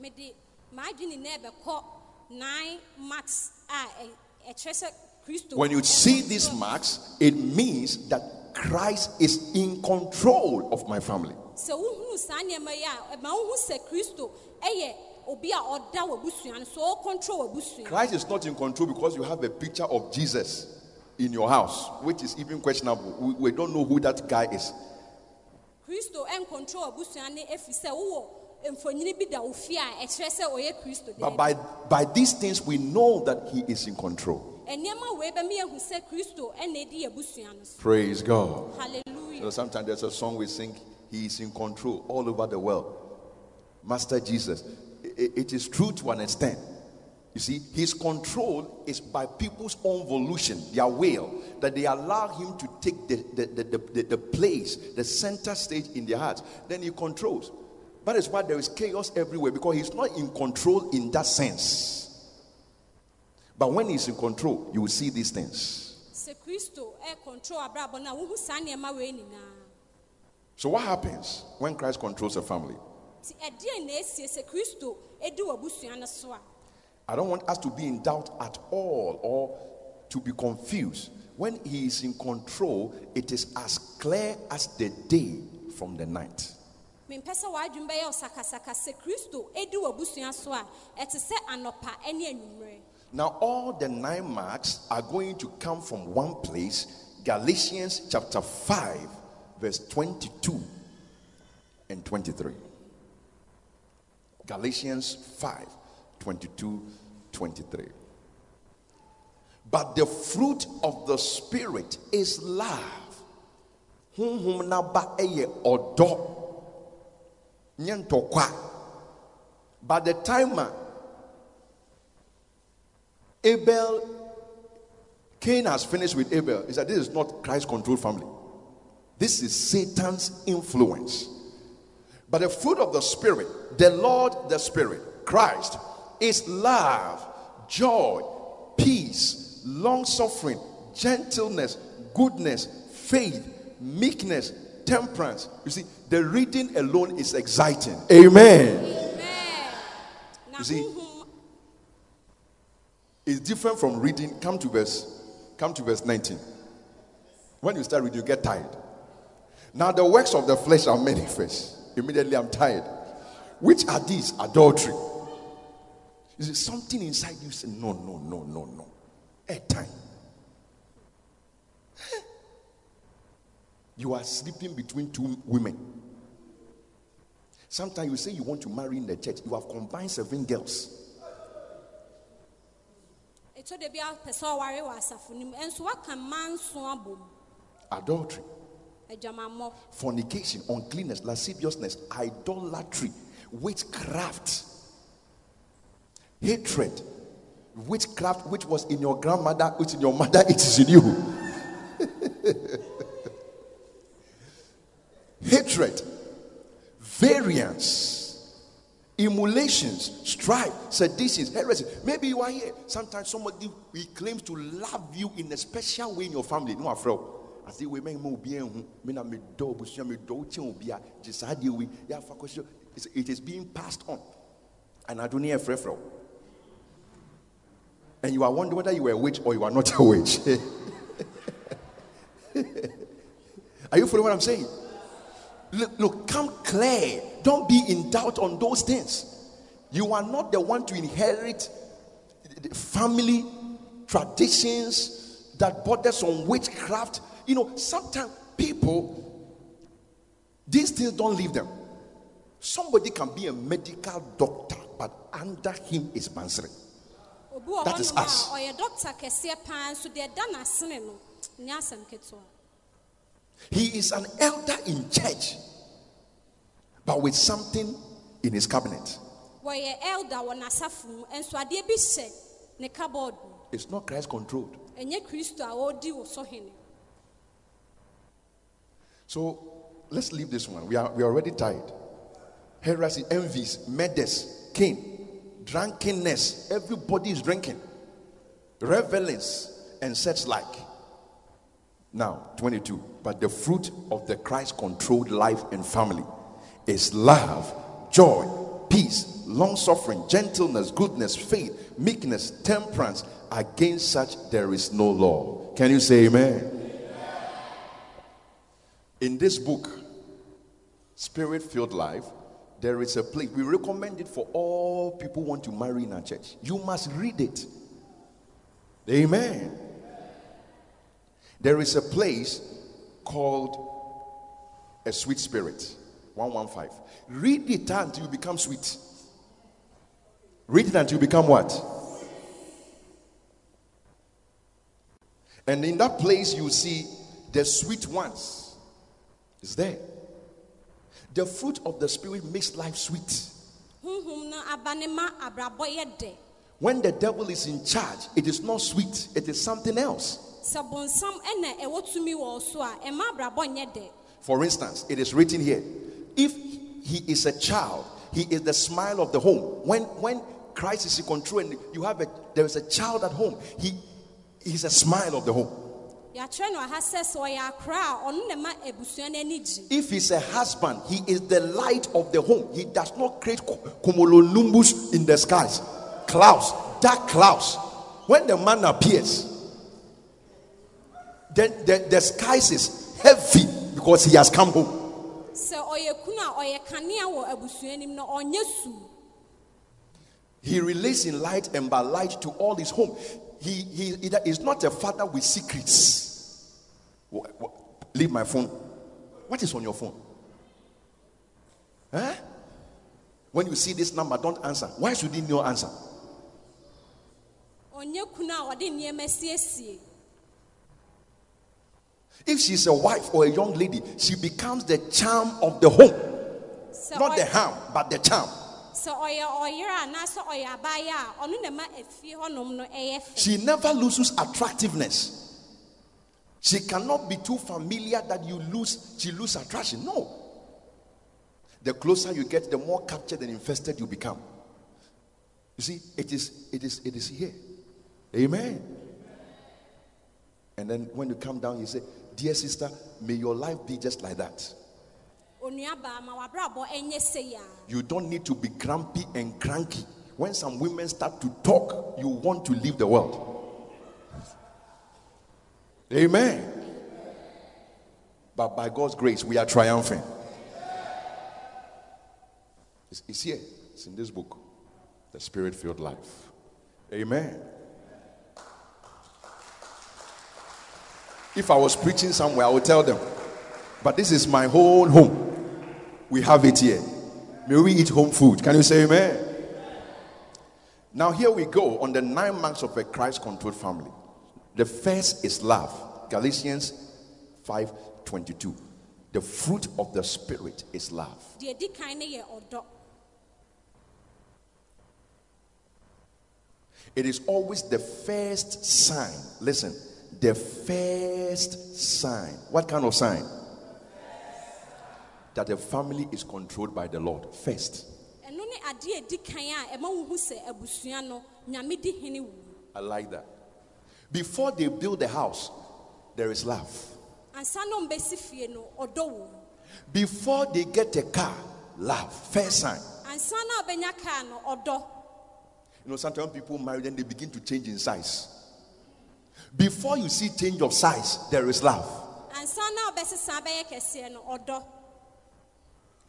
mede maadwene na ɛbɛkɔ nine marks a ɛ- ɛkyerɛ sɛ kristo When you see these marks, it means that Christ is in control of my family. sɛ wohunu saa nneɛma eh, yi a eh, ɛma wohu sɛ kristo ɛyɛ eh, obi a ɔda w'abusua no so w'abusua Christ is not in control because you have a picture of Jesus in your house, which is even questionable. We, we don't know who that guy is. Kristo no ɛfiri sɛ wowɔ mfonyini bi da wo fie a ɛkyerɛ sɛ ɔyɛ kristo But by, by these things, we know that he is in control. nneɛma wei bɛma yɛhu sɛ kristo ɛna ɛdi abusua no so Praise God. hallelujah You know, sometimes there's a song we sing, He is in control all over the world. Master Jesus. I- it is true to an extent. You see, his control is by people's own volition, their will, that they allow him to take the, the, the, the, the- place, the center stage in their hearts. Then he controls. That is why there is chaos everywhere because he's not in control in that sense. But when he's in control, you will see these things. sɛ kristo control abrabɔ no a wohu saa nneɛma wei nyinaa So, what happens when Christ controls a family? I don't want us to be in doubt at all or to be confused. When he is in control, it is as clear as the day from the night. mempɛ sɛ w'adwene bɛyɛ wo sɛ kristo edi w'abusua so a ɛte sɛ anɔpa ne anwummerɛ Now, all the nine marks are going to come from one place Galatians chapter 5, verse 22 and 23. Galatians 5, 22, 23. But the fruit of the Spirit is love. By the time a Abel, Cain has finished with Abel. He said, This is not Christ controlled family. This is Satan's influence. But the fruit of the Spirit, the Lord, the Spirit, Christ, is love, joy, peace, long suffering, gentleness, goodness, faith, meekness, temperance. You see, the reading alone is exciting. Amen. Amen. You see, It's different from reading. Come to verse, come to verse 19. When you start reading, you get tired. Now the works of the flesh are manifest. Immediately I'm tired. Which are these? Adultery. Is it something inside you say, no, no, no, no, no. A time. You are sleeping between two women. Sometimes you say you want to marry in the church. You have combined seven girls. ɛtɔ da bi apɛ sɛ ɔware wɔ asafo no mu ɛnso woaka mma nso abɔ Adultery. fornication, uncleanness, lasciviousness, idolatry, witchcraft, hatred, witchcraft which was in your grandmother, which in your mother, it is in you. <laughs> hatred, variance, emulations, strife, seditions, heresy. Maybe you are here. Sometimes somebody he claims to love you in a special way in your family. No, afraid. I say, we may more bien. Me na me do busia me do chen obia. Just It is being passed on, and I don't hear frefro. And you are wondering whether you are a witch or you are not a witch. <laughs> are you following what I'm saying? Look, look, come clear. Don't be in doubt on those things. You are not the one to inherit family traditions that borders on witchcraft. You know, sometimes people, these things don't leave them. Somebody can be a medical doctor, but under him is Bansere. That is us. ɔyɛ dɔkta kɛseɛ paa nso deɛ ɛda n'asene no nyɛ asɛm ketewa He is an elder in church, but with something in his cabinet. wɔyɛ elder wɔ n'asafo mu nso adeɛ bi hyɛ ne cupboard mu It's not Christ controlled. ɛnyɛ kristo a ɔredi wo so let's leave this one. We are, we are already tired. Heresy, envies, murders, king, drunkenness. Everybody is drinking. Revelings and such like. Now, 22. But the fruit of the Christ controlled life and family is love, joy, peace, long suffering, gentleness, goodness, faith, meekness, temperance. Against such there is no law. Can you say amen? In this book, Spirit Filled Life, there is a place. We recommend it for all people want to marry in our church. You must read it. Amen. There is a place called a sweet spirit 115. Read it until you become sweet. Read it until you become what? And in that place, you see the sweet ones. is there. The fruit of the Spirit makes life sweet. honhom no aba ne ma abrabɔ yɛ dɛ When the devil is in charge, it is not sweet, it is something else. sɛ bonsam ɛna ɛwɔ tumi wɔ so a ɛma abrabɔ nyɛ dɛ For instance, it is written here if he is a child, he is the smile of the home. When, when Christ is in control and you have a, there is a child at home, he, he's a smile of the home. Yɛatwerɛ no aha sɛ sɛ ɔyɛ akora a ɔno na ma abusua no ani gye If he's a husband, he is the light of the home. He does not create cumulonimbus in the skies, clouds, dark clouds. When the man appears, then the, the skies is heavy because he has come home. sɛ ɔyɛ kunu a ɔyɛ kanea wɔ abusua nim no ɔnyɛ su He relates in light and by light to all his home. He, he, he is not a father with secrets. Wha- wha- Leave my phone. What is on your phone? Huh? When you see this number, don't answer. Why should he not answer? ɔnyɛ kunu a ɔde nneɛma siesie If she's a wife or a young lady, she becomes the charm of the home. Not the harm, but the charm. She never loses attractiveness. She cannot be too familiar that you lose, she lose attraction. No. The closer you get, the more captured and infested you become. You see, it is it is it is here. Amen. And then when you come down, you say, Dear sister, may your life be just like that. You don't need to be grumpy and cranky. When some women start to talk, you want to leave the world. Amen. But by God's grace, we are triumphing. It's, it's here, it's in this book, The Spirit Filled Life. Amen. If I was preaching somewhere, I would tell them, but this is my whole home. We have it here. May we eat home food. Can you say amen? Now, here we go on the nine marks of a Christ controlled family. The first is love. Galatians 5 22. The fruit of the Spirit is love. deɛ di kan ne yɛ ɔdɔ It is always the first sign. Listen, the first sign. What kind of sign? That the family is controlled by the Lord. First. ɛno ne adeɛ a ɛdi kan a ɛma wo hu sɛ abusua no nyame di hene wɔ mu I like that. Before they build the house, there is love. ansa na ɔmbɛsi fie no ɔdɔ wɔ mu Before they get a car, love. First sign. ansa na ɔbɛnya kaa no ɔdɔ You know, sometimes people marry, then they begin to change in size. Before you see change of size, there is love. ansa na ɔbɛsesa bɛyɛ kɛseɛ no ɔdɔ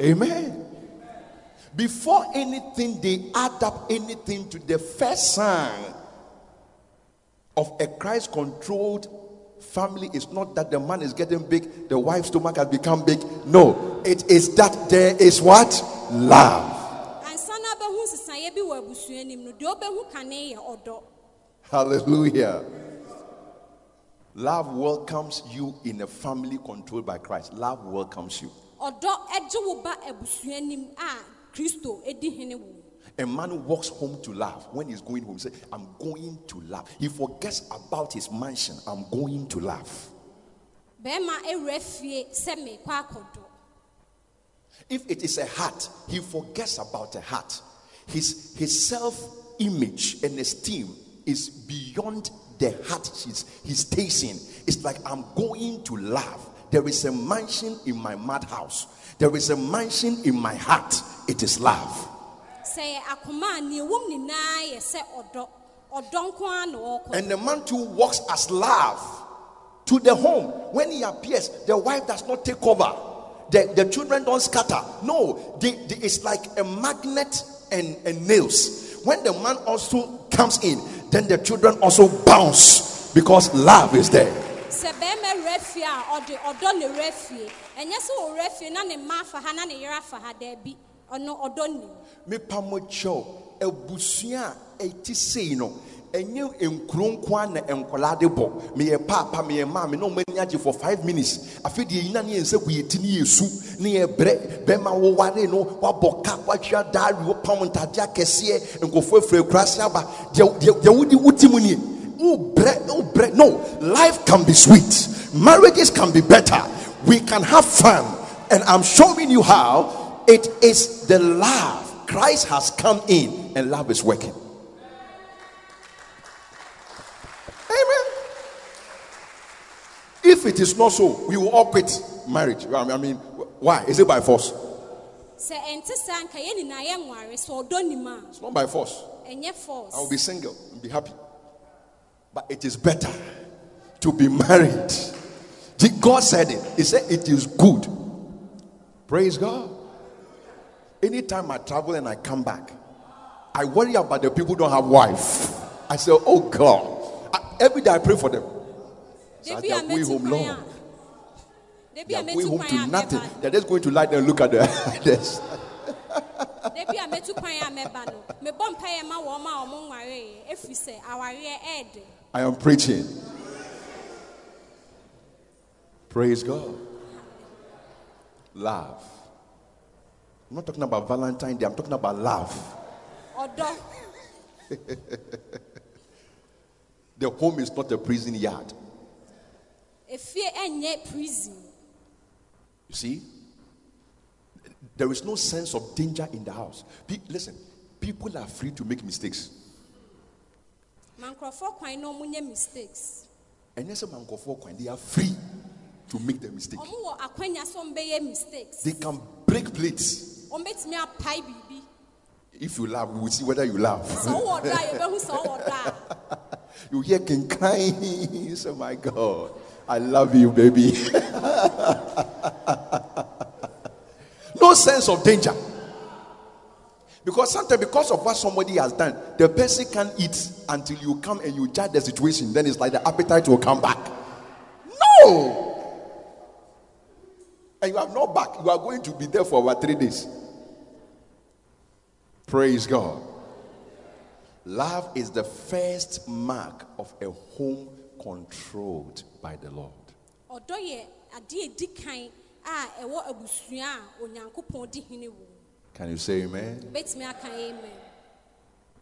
Amen. Before anything, they add up anything to the first sign of a Christ controlled family is not that the man is getting big, the wife's stomach has become big. No, it is that there is what? Love. Hallelujah. Love welcomes you in a family controlled by Christ. Love welcomes you. Ɔdɔ ɛgye wo ba abusua nim a kristo ɛdi hene wɔ A man walks home to laugh. When he's going home, he says, I'm going to laugh. He forgets about his mansion. I'm going to laugh. bɛrima awura fie sɛ meekɔ akɔdɔ If it is a hat, he forgets about a hat. His, his self image and esteem is beyond the hat he's, he's tasting. It's like, I'm going to laugh. There is a mansion in my madhouse, there is a mansion in my heart. It is love. sɛ yɛ akoma a nea ɛwom nyinaa yɛ sɛ ɔdɔ ɔdɔ nko ara na ɔrekɔ And the man too walks as love to the home. When he appears, the wife does not take over. The, the children don't scatter. No, they, they- it's like a magnet and, and nails. When the man also comes in, then the children also bounce because love is there. Sɛ bɛrima wura fie a ɔde ɔdɔ fie. Ɛnyɛ sɛ na ne mma afa ha na ne yere afa ha daabi. Ɔno ɔdɔ nim mepa mo kyɛw abusua a ɛti sei no ɛnyɛ nkuro nko a na nkwadaa de bɔ. Meyɛ paapa meyɛ maame na ɔmo ani agye for five minutes. Afei deɛ yina ne yɛn nsa gu yɛ ti ne yɛ su ne yɛ brɛ. Bɛrima woware no wabɔ ka watwa daare wopam ntade akɛseɛ nkɔfoɔ afiri akuraase aba. Deɛ deɛ deɛ wodi wuti mu nie wobrɛ wobrɛ no life can be sweet marriages can be better we can have fun and i'm showing you how it is the love christ has come in and love is working Amen. If it is not so, we will all quit marriage. I mean- why? Is it by force? sɛ ɛnte nka yɛn nyinaa yɛnware sɛ ɔdɔ It's not by force I will be single and be happy. But it is better to be married. God said it. He said it is good. Praise God. Anytime I travel and I come back, I worry about the people who don't have wife. I say, Oh God. I- every day I pray for them. So Dabi they are going home long. They dabi are going home to nothing. They're just going to lie there and look at the <laughs> others. dabi a mɛtu kwan a mɛba no mebɔ mpaeɛ ma wɔn a wɔn nwareeɛ ɛfiri sɛ awareɛ ɛɛdɛ I am preaching. Praise God. Love. I'm not talking about Valentine Day, I'm talking about love. <laughs> The home is not a prison yard. prison You see? There is no sense of danger in the house. Pe- listen, people are free to make mistakes. Ma nkurɔfoɔ kwan na wɔn nyɛ mistakes And yes, they are free to make the mistake. wɔn wɔ akwanya sɛ wɔn bɛyɛ mistakes They can break plates. wɔn bɛtumi apae biribi If you laugh, we will see whether you laugh. sɛ ɔwɔ dɔ a <laughs> yɛbɛhu sɛ ɔwɔ dɔ a You hear King crying. <laughs> Say, my God, I love you, baby. <laughs> no sense of danger. Because sometimes, because of what somebody has done, the person can't eat until you come and you judge the situation. Then it's like the appetite will come back. No! And you are not back. You are going to be there for about three days. Praise God. Love is the first mark of a home controlled by the Lord. Ɔdɔ yɛ adeɛ edi kan a ɛwɔ abusua a onyankopɔn di hene wɔ Can you say amen? bɛtumi aka amen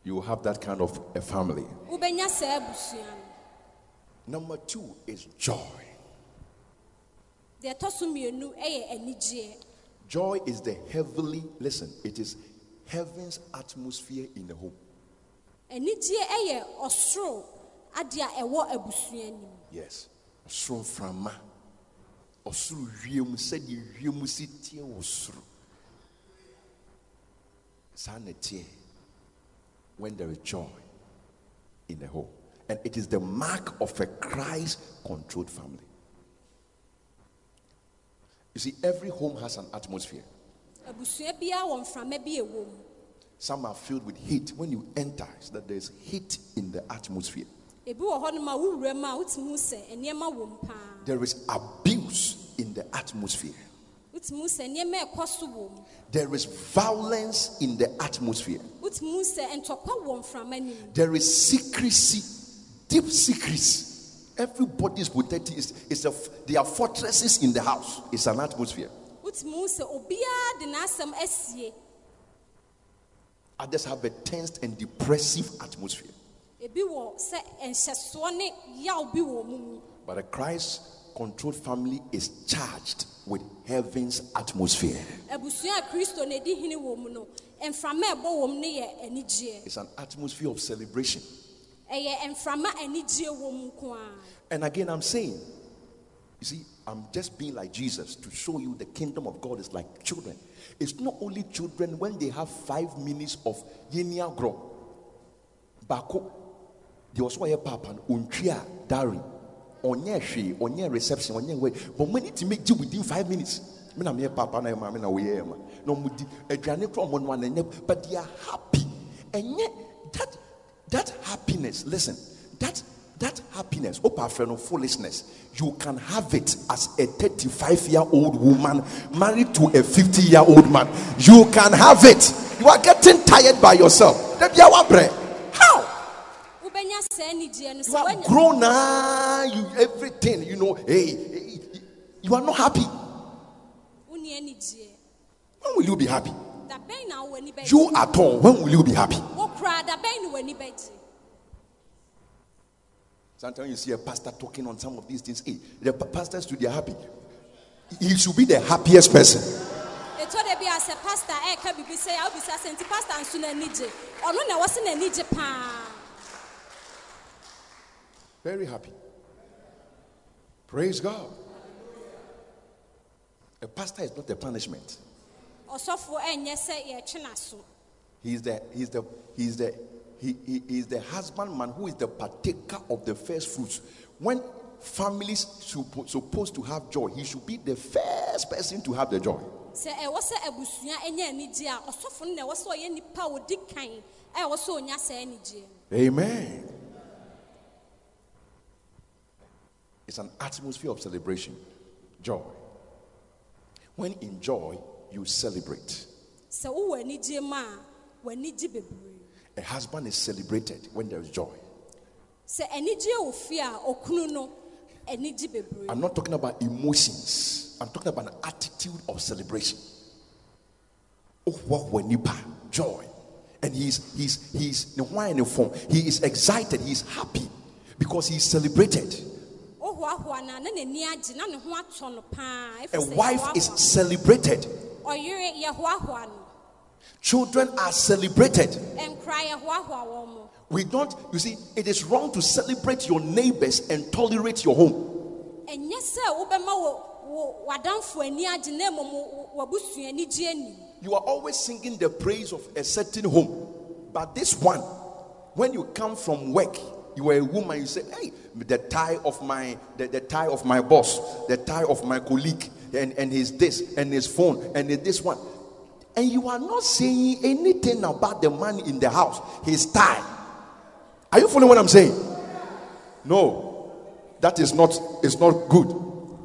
You will have that kind of a family. wobɛnya saa abusua Number two is joy. deɛ ɛtɔ so mmienu yɛ Joy is the heavenly, listen, it is heaven's atmosphere in the home. anigyeɛ yɛ ɔsoro adeɛ a ɛwɔ abusua no mu Yes. Ɔsoro mframa. Ɔsoro wiem sɛdeɛ wiem si tie wɔ soro. Saa na ɛteɛ when there is joy in the home. And it is the mark of a Christ controlled family. You see, every home has an atmosphere. abusua biara wɔ mframa bi a ɛwɔ mu Some are filled with heat. When you enter, it's that there's heat in the atmosphere. ebi wɔ hɔnom a wowura mu a wotumi hu sɛ nneɛma wɔ mu paa There is abuse in the atmosphere. There is violence in the atmosphere. wotumi hu sɛ ntɔkwa wɔ mframa no mu There is secrecy, deep secrecy. Everybody is protected. It's, it's a, there are fortresses in the house. It's an atmosphere. wotumi hu sɛ obiara de n'asɛm asie Others have a tense and depressive atmosphere. ebi wɔ sɛ nhyɛsoɔ ne yaw bi wɔ mu mu But a Christ controlled family is charged with heaven's atmosphere. abusua a kristo na edi hene wɔ mu no mframa a ɛbɔ wɔ mu no yɛ anigyeɛ It's an atmosphere of celebration. ɛyɛ mframa anigyeɛ wɔ mu nko ara And again, I'm saying, you see, I'm just being like Jesus to show you the kingdom of God is like children. It's not only children when they have five minutes of yenia grow. Bako, there was one papa, untria, dari, onye she, onye reception, onye way. But when it make you within five minutes, me na me papa na me na we ma. No mudi, aduane from one one and but they are happy. And yet that that happiness, listen, that That happiness, oh, opa friend of foolishness, you can have it as a 35 year old woman married to a 50 year old man. You can have it. You are getting tired by yourself. That you are bread. How? wobɛnya saa anigyeɛ no You are grown now. You everything. You know. Hey, hey, you are not happy. When will you be happy? da bɛn na w'ani bɛgye You at all. When will you be happy? wo koraa da bɛn na w'ani bɛgye Sometimes you see a pastor talking on some of these things. Hey, the pastors too, they are happy. He should be the happiest person. ɛtɔ da bi a sɛ pastor ɛɛka biribi sɛ a wobisa sɛ nti pastor nso n'ani gye ɔno na ɛwɔ sɛ n'ani gye paa Very happy. Praise God. A pastor is not a punishment. ɔsɔfoɔ ɛnyɛ sɛ yɛtwe n'aso He's the he's the he's the he, he is the husbandman who is the partaker of the first fruits. When families suppo- supposed to have joy, he should be the first person to have the joy. sɛ ɛwɔ sɛ abusua ɛnyɛ anigye a ɔsɔfo no na ɛwɔ sɛ ɔyɛ nipa a ɔdi kan a ɛwɔ sɛ ɔnya saa anigyeɛ no Amen. It's an atmosphere of celebration, joy. When in joy, you celebrate. sɛ wowɔ anigyeɛ mu a w'ani gye A husband is celebrated when there is joy. sɛ anigyeɛ wɔ fie no ani gye I'm not talking about emotions, I'm talking about an attitude of celebration. Oh, what when joy. And he's he's he's the wine form. He is excited, he's happy because he's celebrated. A na n'ani agye na ne ho atɔ no paa A ɛfiri sɛ wife is celebrated. no. ɔyere yɛhoahoa no Children are celebrated. nkora yɛhoahoa wɔn mo We don't, you see, it is wrong to celebrate your neighbors and tolerate your home. ɛnyɛ sɛ wobɛma wo- wo- w'adamfo ani agye na mmom wo- wo- w'abusua ani gye anim You are always singing the praise of a certain home. But this one, when you come from work, you are a woman, you say, Hey, the tie of my the, the tie of my boss, the tie of my colleague, and, and his this and his phone, and his this one. And you are not saying anything about the man in the house, his tie. Are you following what I'm saying? No, that is not it's not good.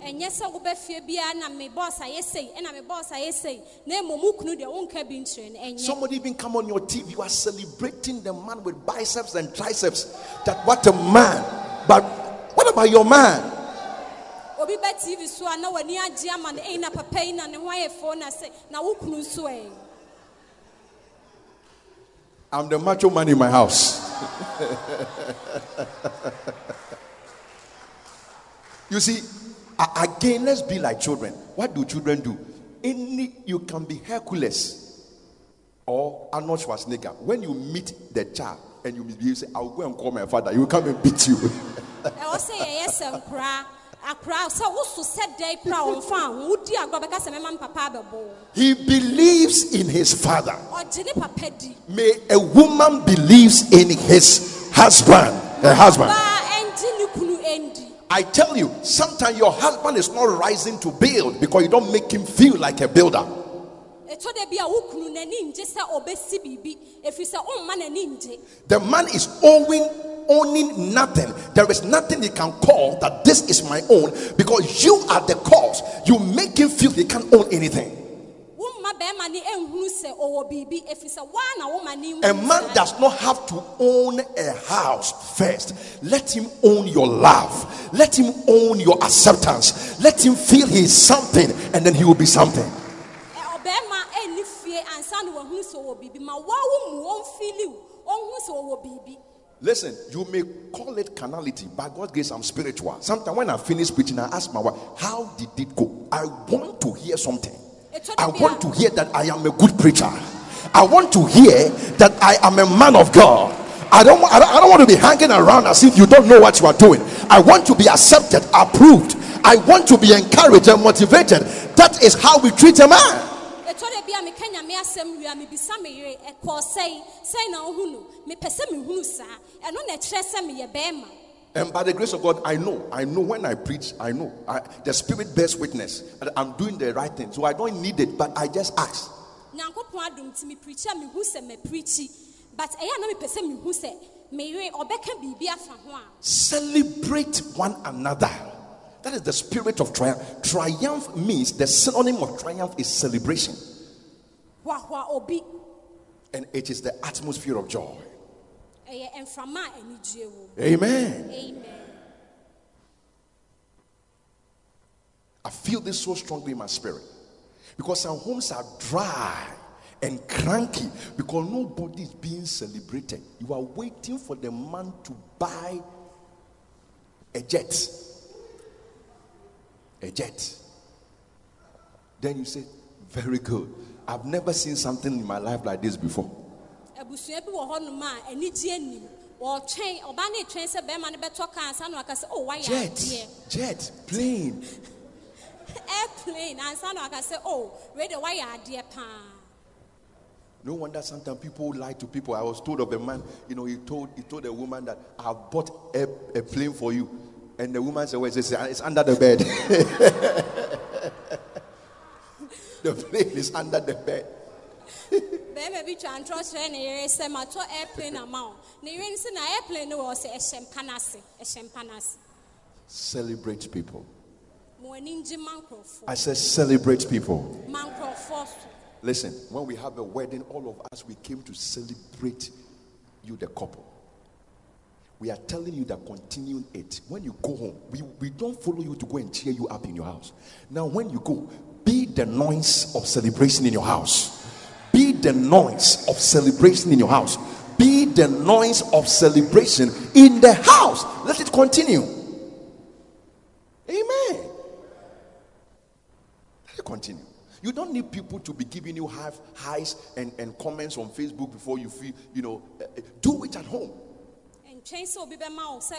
Ɛnyɛ sɛ wobɛfie biara na me bɔs ayɛ sei ɛna me bɔs ayɛ sei na mmom wo kunu deɛ wonka bi nkyerɛ no ɛnyɛ Somebody even come on your TV, you are celebrating the man with biceps and triceps. That what a man. But what about your man? obi bɛ tv so a na w'ani agye ama no ɛyi na papa yi na ne ho ayɛ fo na sɛ na wo kunu nso ɛ I'm the macho man in my house. <laughs> you see, again, let's be like children. What do children do? Any you can be Hercules or Arnold Schwarzenegger. When you meet the child and you misbehave, say, I'll go and call my father. He will come and beat you. <laughs> ɛwɔ sɛ yɛyɛ sɛ nkoraa akoraa sɛ woso sɛ dɛn pra ɔmfa a ho wodi agorɔ bɛka sɛ mɛma me papa abɛbɔ he believes in his father. ɔgye ne papa May a woman believes in his husband. A husband. Baa ɛngye ne kunu ɛndi I tell you, sometimes your husband is not rising to build because you don't make him feel like a builder. ɛtɔ da bi a wo kunu n'ani ngye sɛ ɔbɛsi biribi ɛfiri sɛ ɔmma n'ani ngye The man is owing owning nothing. There is nothing he can call that this is my own because you are the cause. You make him feel he can't own anything. A man does not have to own a house first. Let him own your love. Let him own your acceptance. Let him feel he is something and then he will be something. Ɛ, ɔbɛrima ɛnni fie ansa na wahunu sɛ ɔwɔ biribi ma woa wo mu ɔmfili wo ɔnhunu sɛ ɔwɔ biribi Listen, you may call it carnality. By God's grace, I'm spiritual. Sometimes when I finish preaching, I ask my wife, How did it go? I want to hear something. I want to hear that I am a good preacher. I want to hear that I am a man of God. I don't, I don't, I don't want to be hanging around as if you don't know what you are doing. I want to be accepted, approved. I want to be encouraged and motivated. That is how we treat a man. Ɛtɔ da bi a meka nyame asɛm wie a mebisa me yere ɛkɔɔ sɛi sɛi na wohu no mepɛ sɛ mehunu saa ɛno na ɛkyerɛ sɛ meyɛ bɛrima And by the grace of God, I know, I know when I preach, I know I, the Spirit bears witness that I'm doing the right thing. So I don't need it, but I just ask. nyankopɔn adom nti meprikyi a mehu sɛ maprikyi but ɛyɛ na mepɛ sɛ mehu sɛ meyere ɔbɛka biribi afa ho a Celebrate one another. That is the spirit of triumph. Triumph means the synonym of triumph is celebration, obi and it is the atmosphere of joy. Amen. amen I feel this so strongly in my spirit because our homes are dry and cranky because nobody is being celebrated. You are waiting for the man to buy a jet. A jet. Then you say, Very good. I've never seen something in my life like this before. Abusua bi wɔ hɔnom a anigye anim wɔtwɛn ɔbaa ne twɛn sɛ bɛrima no bɛtɔ kaa ansa na waka sɛ oh wayɛ Jet, adeɛ jet, plane. <laughs> airplane ansa na waka sɛ oh wei de wayɛ adeɛ paa No wonder sometimes people lie to people. I was told of a man, you know, he told he told a woman that I've bought a, a plane for you. And the woman said, Well, it's, it's under the bed. <laughs> the plane is under the bed. Bɛrima bi twa ne yere sɛ matɔ airplane ama wo ne yere no sɛ na airplane no wɔ sɛ ɛhyɛ mpa no ase ɛhyɛ mpa no ase Celebrate people. ma w'ani ngye ma I said, celebrate people. Listen, when we have a wedding, all of us we came to celebrate you, the couple. We are telling you that continue it. When you go home, we, we don't follow you to go and cheer you up in your house. Now, when you go, be the noise of celebration in your house. The noise of celebration in your house. Be the noise of celebration in the house. Let it continue. Amen. Let it continue. You don't need people to be giving you highs and, and comments on Facebook before you feel, you know, uh, uh, do it at home. Ntwɛn sɛ obi bɛma wo sɛ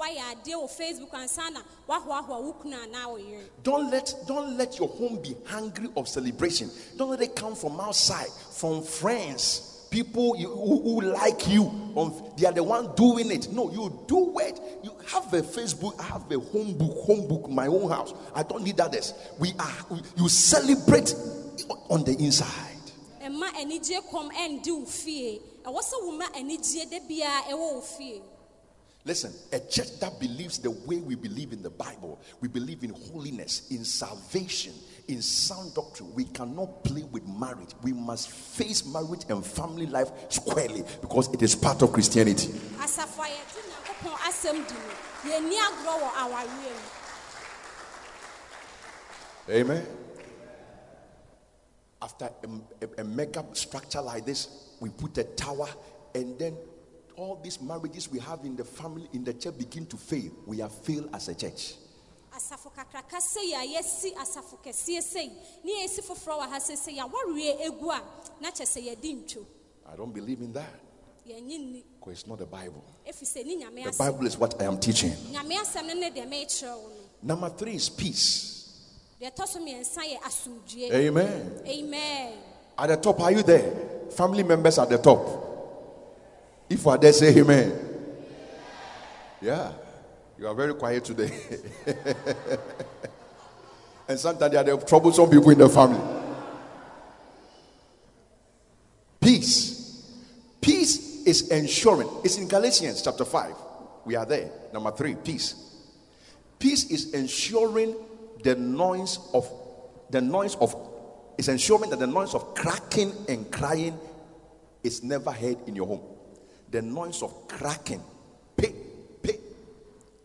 wayɛ adeɛ wɔ facebook ansa na woahoahoa wo kunu anaa wo yere Don't let don't let your home be hungry of celebration. Don't let it come from outside, from friends, people you, who, who like you. On, they are the one doing it. No, you do it. You have a Facebook. I have a home book. Home book. My own house. I don't need others. We are. we- you celebrate on the inside. ɛma anigye kɔm ɛndi wo fie ɛwɔ sɛ wo ma anigye da biara ɛwɔ wo fie Listen, a church that believes the way we believe in the Bible, we believe in holiness, in salvation, in sound doctrine. We cannot play with marriage. We must face marriage and family life squarely because it is part of Christianity. asafo a yɛte nyankopɔn asɛm di no yɛnni agorɔ wɔ awareɛ mu Amen. After a, a- a mega structure like this, we put a tower, and then all these marriages we have in the family, in the church, begin to fail. We have failed as a church. asafo kakraka sei a yɛsi asafo kɛseɛ sei ne yɛsi foforɔ wɔ ha sɛ sɛ yɛawareɛ egu a na kyɛ sɛ yɛdi ntwo I don't believe in that because it's not the Bible. ɛfiri sɛ ne nyame The Bible is what I am teaching. nyame asɛm no ne deɛ meekyerɛ wo no Number three is peace. deɛ ɛtɔ so mmiɛnsa yɛ asomdwie Amen. amen At the top, are you there? Family members at the top. If you are there, say amen. Yeah. You are very quiet today. <laughs> and sometimes there are troublesome people in the family. Peace. Peace is ensuring. It's in Galatians chapter 5. We are there. Number three, peace. Peace is ensuring the noise of the noise of is ensuring that the noise of cracking and crying is never heard in your home. The noise of cracking, pay, pay,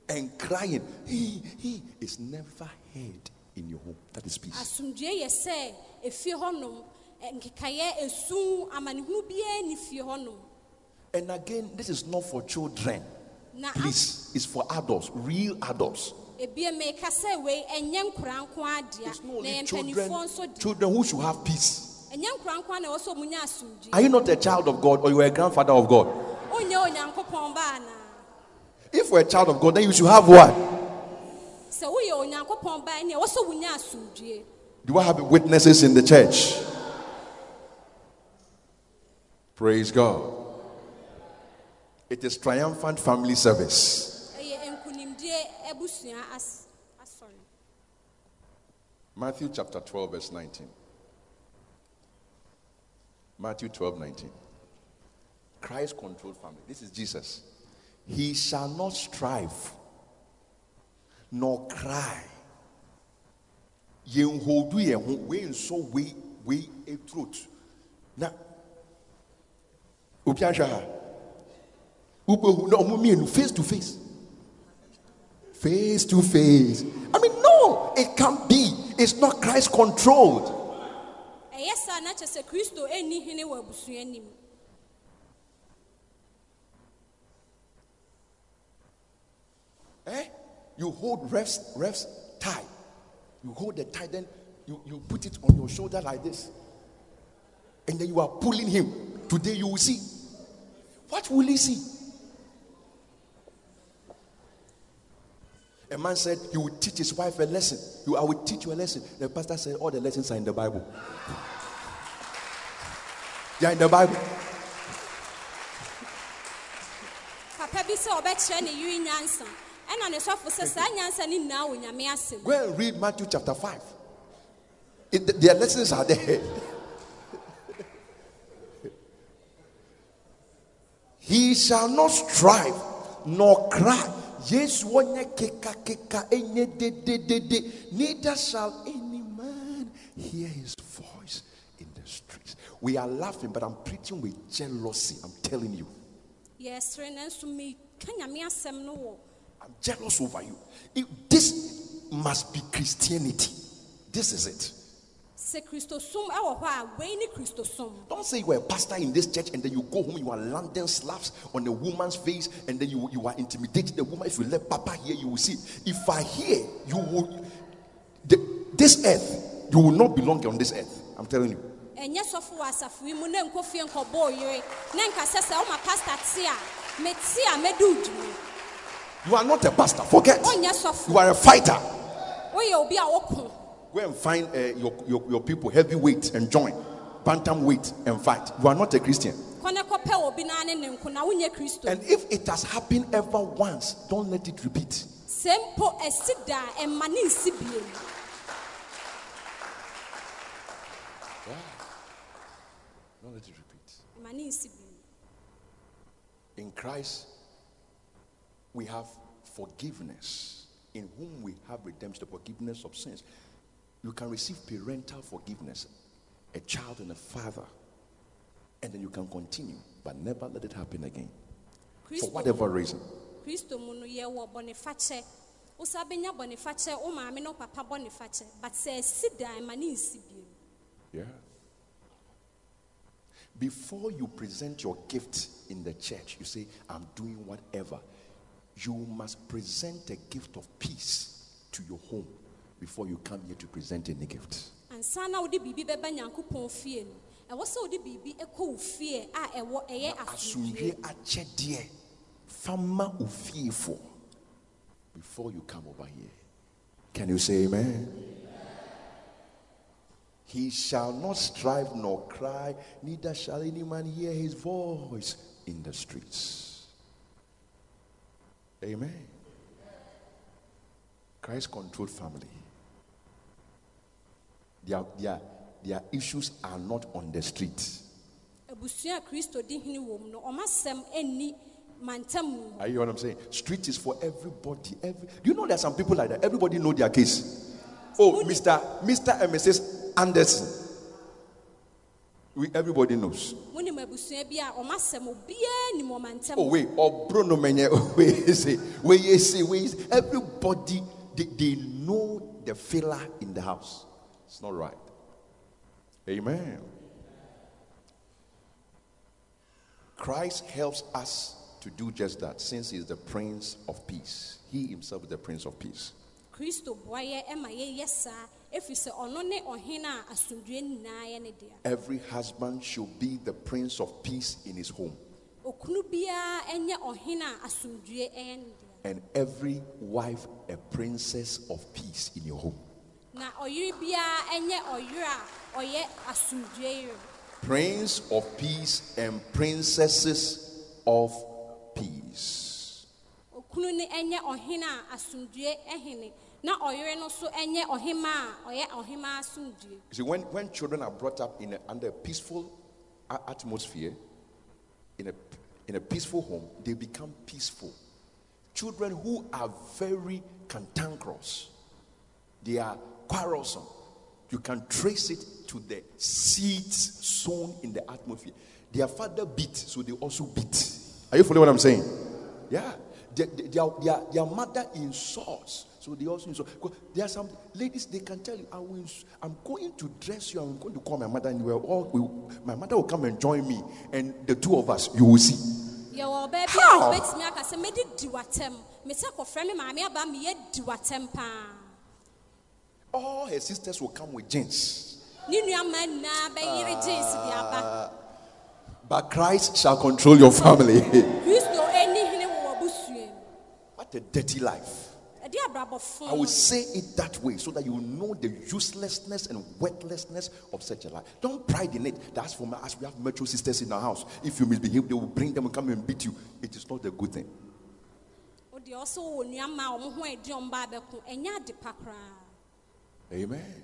and crying he, he, is never heard in your home. That is peace. asomdwie yɛ sɛ efie hɔnom ɛ, nkekaeɛ esu amanehunu biara ni fie hɔnom And again, this is not for children. Please, it's for adults, real adults. Ebie meka sɛ wei ɛnyɛ nkora nko adea It's not only children, mpanimfoɔ nso di children who should have peace. ɛnyɛ nkora nko a na ɛwɔ sɛ ɔmo nya asomdwie Are you not a child of God or you are a grandfather of God? onyɛ onyankopɔn ba anaa If you're a child of God, then you should have what? sɛ woyɛ onyankopɔn ba ɛne ɛwɔ sɛ wonya asomdwie Do I have witnesses in the church? Praise God. It is triumphant family service. Matthew chapter 12, verse 19. Matthew 12, 19. Christ controlled family. This is Jesus. He shall not strive nor cry. Yɛnhodu face to face. Face to face. I mean, no, it can't be. It's not Christ controlled. ɛyɛ saa na kyerɛ sɛ kristo ɛnni hene wɔ abusua nim Eh? You hold ref's ref's tie. You hold the tie, then you, you put it on your shoulder like this. And then you are pulling him. Today you will see. What will he see? A man said he would teach his wife a lesson. You, I will teach you a lesson. The pastor said all the lessons are in the Bible. They are in the Bible. papa bi sɛ ɔbɛkyerɛ ne yere nyansa ɛna ne sɔfo sɛ saa nyansa ne nyinaa wɔ nyame asɛm Go and read Matthew chapter 5. It, their lessons are there. <laughs> he shall not strive nor cry. Yes, one keka keka enye de de de de. Neither shall any man hear his voice in the streets. We are laughing, but I'm preaching with jealousy. I'm telling you. yɛsere nanso meka nyame asɛm no wɔ I'm jealous over you. If this must be Christianity. This is it. Don't say you are a pastor in this church and then you go home, you are landing slaps on a woman's face, and then you, you are intimidating the woman. If you let Papa hear, you will see. If I hear, you will. The, this earth, you will not belong on this earth. I'm telling you. ɛnyɛ sɔfo wɔ asafo yi mu ne nkɔ fie nkɔbɔ oyere ne nka sɛ sɛ woma pastor te a mete a mɛde wo You are not a pastor. Forget. You are a fighter. woyɛ obi a woko Go and find uh, your, your, your people heavyweight and join, bantam weight and fight. You are not a Christian. kɔ ne kɔpɛ obi naa ne ne nko na wonyɛ kristo And if it has happened ever once, don't let it repeat. sɛ mpo asi da a ɛma ne nsi biem Don't let it repeat. ɛma ne nsi biem In Christ, we have forgiveness, in whom we have redemption, the forgiveness of sins. You can receive parental forgiveness, a child and a father, and then you can continue, but never let it happen again. For kristo whatever reason. kristo mu no yɛwɔ bɔnefakyɛ wosa bɛnya bɔnefakyɛ wo maame ne papa bɔnefakyɛ but sɛ asi da a ɛma ne nsi biem Yeah. Before you present your gift in the church, you say, I'm doing whatever. You must present a gift of peace to your home before you come here to present any gift. ansa na wode biribi bɛba nyankopɔn fie no ɛwɔ sɛ wode biribi ɛkɔ wo fie a ɛwɔ ɛyɛ Asumdwe asomdwie akyɛdeɛ fama ofiefo before you come over here. Can you say amen? He shall not strive nor cry, neither shall any man hear his voice in the streets. Amen. Christ controlled family. Their, their, their issues are not on the street. abusua a kristo di hene wɔ mu no ɔma sɛm ɛnni mantam mu Are you what I'm saying? Street is for everybody. Every, do you know there are some people like that? Everybody know their case. Oh, Mr. Mr. and Mrs. Anderson. We, everybody knows. wonim abusua bi a ɔma sɛm obiaa nim ɔmantam Oh wait, oh Bruno Menye, <laughs> wait, wait, wait. Everybody they, they know the filler in the house. It's not right. Amen. Christ helps us to do just that since he is the Prince of Peace. He himself is the Prince of Peace. kristo boa yɛ ɛma yɛyɛ saa ɛfiri sɛ ɔno ne ɔhene a asomdwie nyinaa yɛ ne dea Every husband should be the Prince of Peace in his home, okunu biara ɛnyɛ ɔhene a asomdwie ɛyɛ ne dea and every wife a princess of peace in your home. Na ɔyere biara ɛnyɛ ɔyere a ɔyɛ yere Prince of Peace and princesses of peace. okunu ne ɛnyɛ ɔhene a ɛhene na ɔyere no nso ɛnyɛ ɔhema a ɔyɛ ɔhema You see, when, when children are brought up in a, under a peaceful atmosphere, in a, in a peaceful home, they become peaceful. Children who are very cantankerous, they are quarrelsome. You can trace it to the seeds sown in the atmosphere. Their father beat, so they also beat. Are you following what I'm saying? Yeah. Their, their, their, their mother insults, so they also insult. There are some ladies, they can tell you, I will, I'm going to dress you, I'm going to call my mother, and we are all, we, my mother will come and join me, and the two of us, you will see. yɛwɔ ɔbaa bi How? All her sisters will come with jeans. ne nuama nyinaa bɛyere jeans de aba ah. But Christ shall control your family. <laughs> kristo ɛni hene wɔ w'abusua mu what a dirty life. I will say it that way so that you know the uselessness and worthlessness of such a life. Don't pride in it. That's for my, as we have metro sisters in our house. If you misbehave, they will bring them and come and beat you. It is not a good thing. Amen.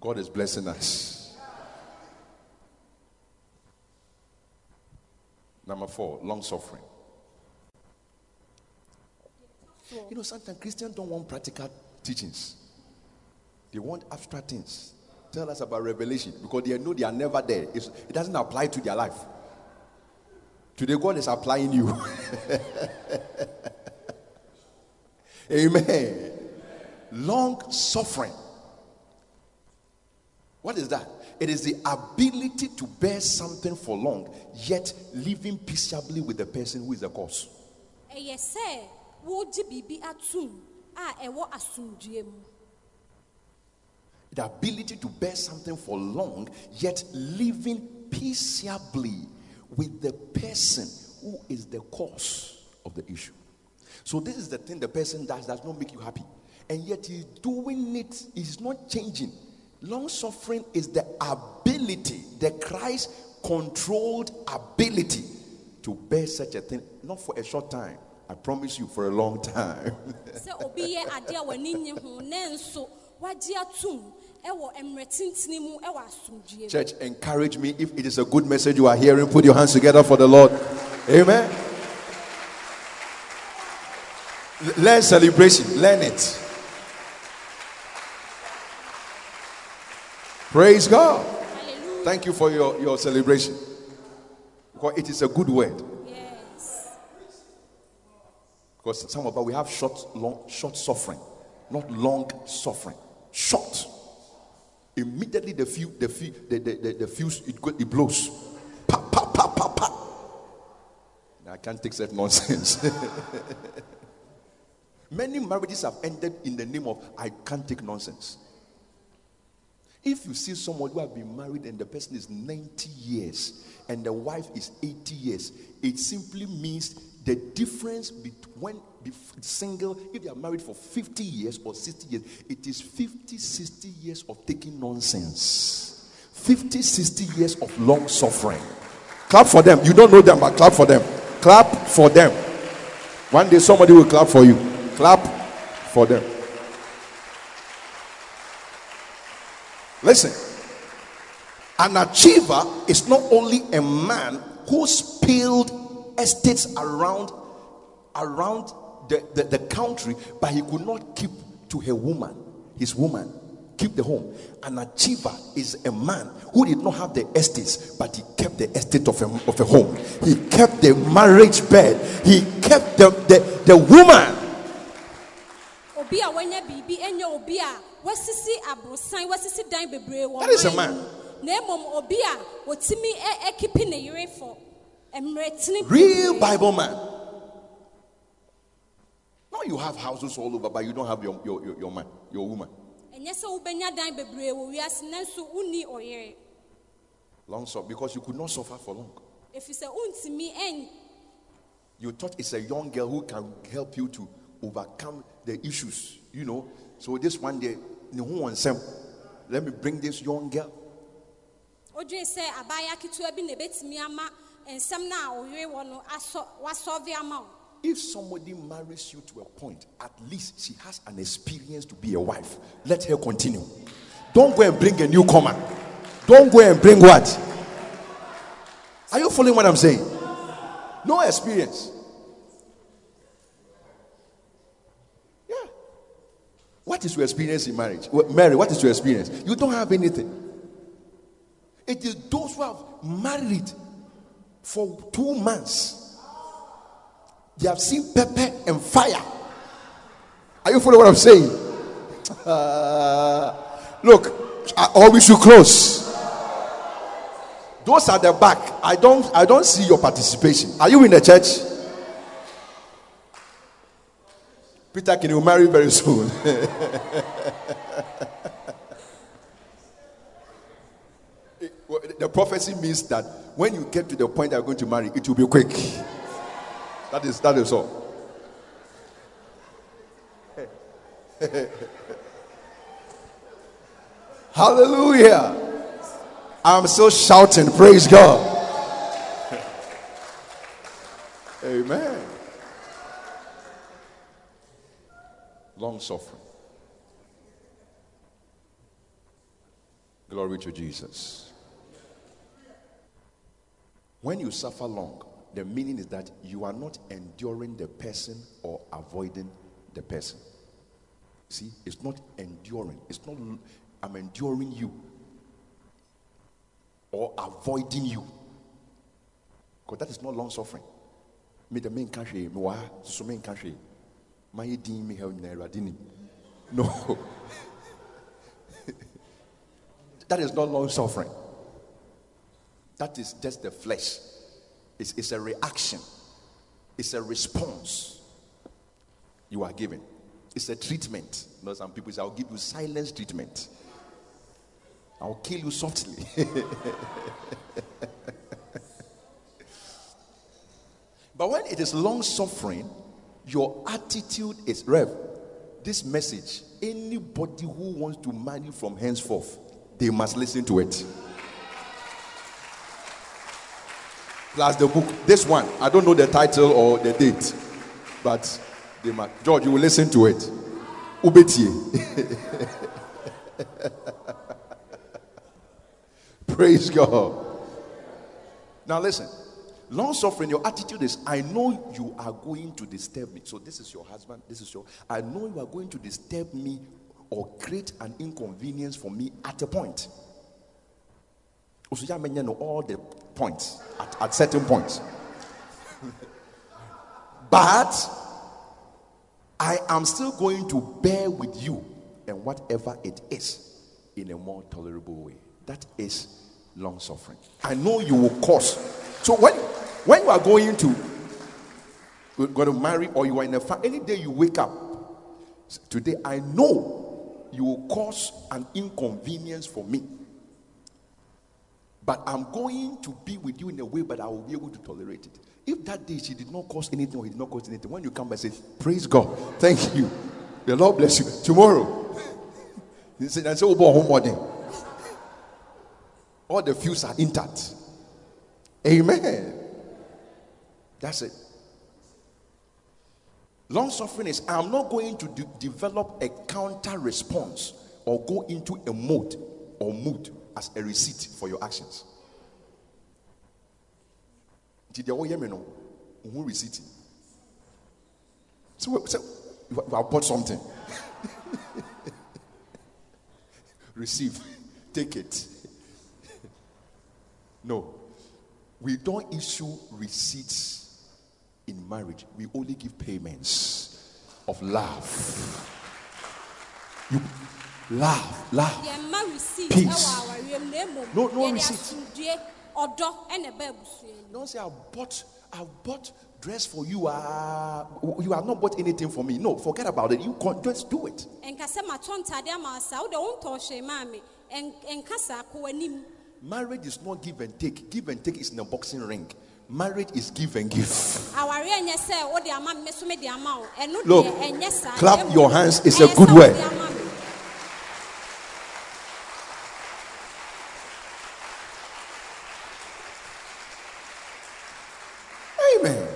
God is blessing us. Number four, long suffering. You know, sometimes Christians don't want practical teachings, they want abstract things. Tell us about revelation because they know they are never there. It's, it doesn't apply to their life. Today, God is applying you. <laughs> Amen. Long suffering. What is that? It is the ability to bear something for long, yet living peaceably with the person who is the cause. ɛyɛ sɛ wogye biribi atom a ɛwɔ asomdue mu The ability to bear something for long, yet living peaceably with the person who is the cause of the issue. So, this is the thing the person does does not make you happy, and yet he's doing it, he's not changing. Long suffering is the ability, the Christ controlled ability to bear such a thing, not for a short time. I promise you, for a long time. <laughs> sɛ obi yɛ adeɛ a w'ani nye ho ne nso wagye atom ɛwɔ mmerɛ tentene mu ɛwɔ asomdue mu Church, encourage me. If it is a good message you are hearing, put your hands together for the Lord. Amen. Learn celebration. Learn it. Praise God. hallelujah Thank you for your, your celebration. Because it is a good word. yes Because some of us we have short, long, short suffering, not long suffering. Short. Immediately the fuse, the fuse, the, the, the, the fuse it, it blows. Pa, pa, pa, pa, pa. I can't take such nonsense. <laughs> Many marriages have ended in the name of I can't take nonsense. If you see someone who has been married and the person is 90 years and the wife is 80 years, it simply means the difference between single, if they are married for 50 years or 60 years, it is 50, 60 years of taking nonsense. 50, 60 years of long suffering. Clap for them. You don't know them, but clap for them. Clap for them. One day somebody will clap for you. Clap for them. Listen, an achiever is not only a man who spilled estates around around the, the, the country, but he could not keep to her woman, his woman, keep the home. An achiever is a man who did not have the estates, but he kept the estate of a, of a home. He kept the marriage bed. He kept the, the, the woman. Obi a wanya biribi ɛnyɛ obi a wasisi aborosan wasisi dan bebree wɔ That is a man. mu. na mmom obi a wɔtumi ɛ- ɛkipi ne yere fɔ mmerɛ tene Real. Bible man. Now you have houses all over, but you don't have your, your, your, your man, your woman. ɛnyɛ sɛ wobɛnya dan bebree wɔ wiase nanso wonni ɔyere Long suffer because you could not suffer for long. ɛfiri sɛ wontumi ɛn You thought it's a young girl who can help you to overcome the issues, you know. So this one day, ne ho wɔ nsɛm. let me bring this young girl. wodwene sɛ abaayewa ketewa bi na ama nsɛm no a ɔyere wɔ no asɔ wasɔve ama wo If somebody marries you to a point, at least she has an experience to be a wife. Let her continue. Don't go and bring a newcomer. Don't go and bring what? Are you following what I'm saying? No experience. What is your experience in marriage? Mary, what is your experience? You don't have anything. It is those who have married for two months. They have seen pepper and fire. Are you following what I'm saying? Uh, <laughs> look, or we should close. Those at the back, I don't I don't see your participation. Are you in the church? Peter, can you marry very soon? <laughs> the prophecy means that when you get to the point that you're going to marry, it will be quick. That is that is all. <laughs> Hallelujah. I'm still shouting, praise God. <laughs> Amen. Long suffering. Glory to Jesus. When you suffer long, the meaning is that you are not enduring the person or avoiding the person. See, it's not enduring. It's not, I'm enduring you or avoiding you. Because that is not long suffering. Me the main country, me wa main country. My din me help na No. <laughs> that is not long suffering. That is just the flesh. It's, it's a reaction. It's a response you are given. It's a treatment. You know, some people say, I'll give you silence treatment. I'll kill you softly. <laughs> but when it is long suffering, your attitude is Rev. This message, anybody who wants to marry from henceforth, they must listen to it. Plus the book, this one, I don't know the title or the date, but they must. George, you will listen to it. Ubetie. <laughs> Praise God. Now listen. Long suffering, your attitude is I know you are going to disturb me. So this is your husband, this is your I know you are going to disturb me or create an inconvenience for me at a point. Also, know all the points at, at certain points. <laughs> but I am still going to bear with you and whatever it is in a more tolerable way. That is long suffering. I know you will cause. So when when you are going to going to marry or you are in a family, any day you wake up, today I know you will cause an inconvenience for me. But I'm going to be with you in a way, but I will be able to tolerate it. If that day she did not cause anything or he did not cause anything, when you come and say, Praise God, thank you, the Lord bless you. Tomorrow, <laughs> he said, I say, Oh, boy, home morning. All the fuse are intact. Amen. That's it. Long suffering is I'm not going to de- develop a counter response or go into a mode or mood as a receipt for your actions. Did you hear me? No, who receipt? So, so you have bought something. <laughs> Receive, take it. <laughs> No, we don't issue receipts in marriage. We only give payments of love. You love, love, peace. No, no receipt. Don't say I bought, I bought dress for you. Uh, you have not bought anything for me. No, forget about it. You can just do it. Marriage is not give and take. Give and take is in a boxing ring. Marriage is give and give. Look, clap your hands. It's a good word. Amen.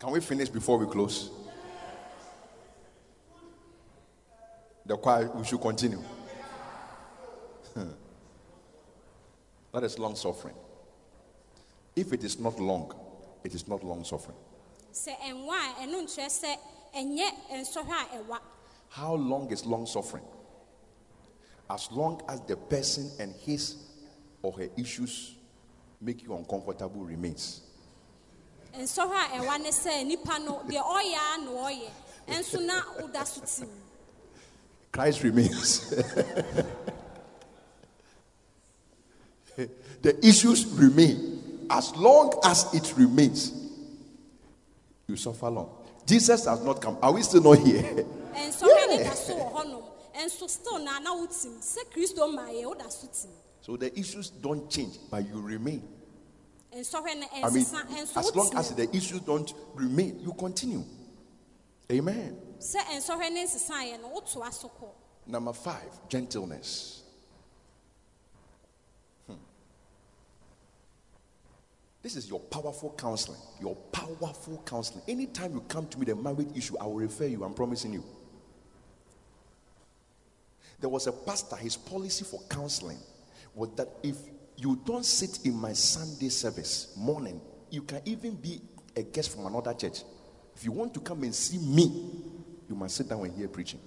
Can we finish before we close? The choir, we should continue. <laughs> that is long suffering. If it is not long, it is not long suffering. sɛ ɛnwa a ɛno nkyerɛ sɛ ɛnyɛ nsɔhwɛ a ɛwa How long is long suffering? As long as the person and his or her issues make you uncomfortable remains. Christ remains. <laughs> the issues remain. As long as it remains, you suffer long. Jesus has not come. Are we still not here? da so wɔ hɔnom still na na wotim sɛ kristo ma yɛ woda so the issues don't change, but you remain. I mean, as long as the issues don't remain, you continue. Amen. Number five, gentleness. Hmm. This is your powerful counseling. Your powerful counseling. Anytime you come to me, the marriage issue, I will refer you. I'm promising you. There was a pastor, his policy for counseling was that if you don't sit in my Sunday service morning, you can even be a guest from another church. If you want to come and see me, you must sit down and hear preaching.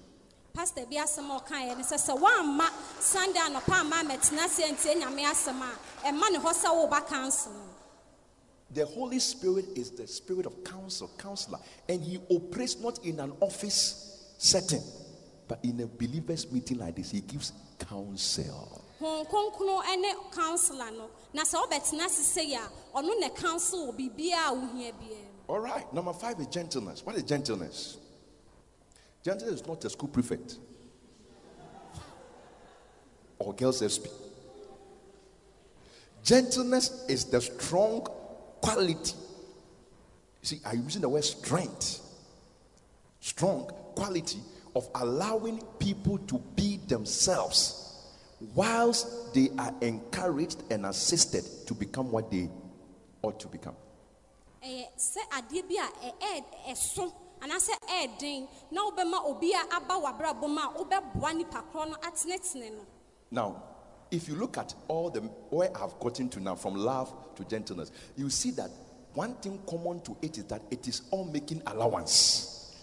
pastor bi asɛm a ɔkaeɛ ne sɛ sɛ woamma sunday anɔpa amma mɛtena sɛ ntie nyame asɛm a ɛma ne hɔ sɛ woba council no The Holy Spirit is the spirit of counsel, counselor, and he operates not in an office setting, but in a believers' meeting like this. He gives counsel. hon kronkron ne councilor no na sɛ wobɛtena ase sɛ a ɔno ne council wɔ biribiaa wohia biara All right, number five is gentleness. What is gentleness? Gentleness is not a school prefect or girls SP. Gentleness is the strong quality. You see, I'm using the word strength. Strong quality of allowing people to be themselves whilst they are encouraged and assisted to become what they ought to become. Ɛyɛ sɛ adeɛ bi a ɛ- ɛ- ɛso anaasɛ ɛɛden na wobɛma obi a aba w'abrabɔ mu a wobɛboa nipa korɔ no atenetene no Now, if you look at all the where I've gotten to now, from love to gentleness, you see that one thing common to it is that it is all making allowance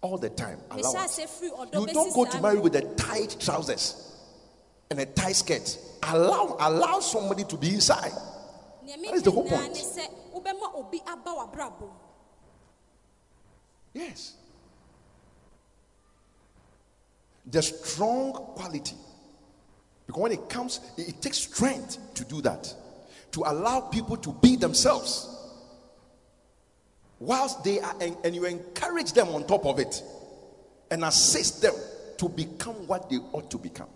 all the time. Allowance. ase firi ɔdɔ You don't go to marry with a tight trousers and a tight skirt. Allow allow somebody to be inside. That is the whole point. ne sɛ wobɛma obi aba w'abrabɔ mu Yes. The strong quality. Because when it comes, it, it takes strength to do that. To allow people to be themselves. Whilst they are, and, and you encourage them on top of it and assist them to become what they ought to become.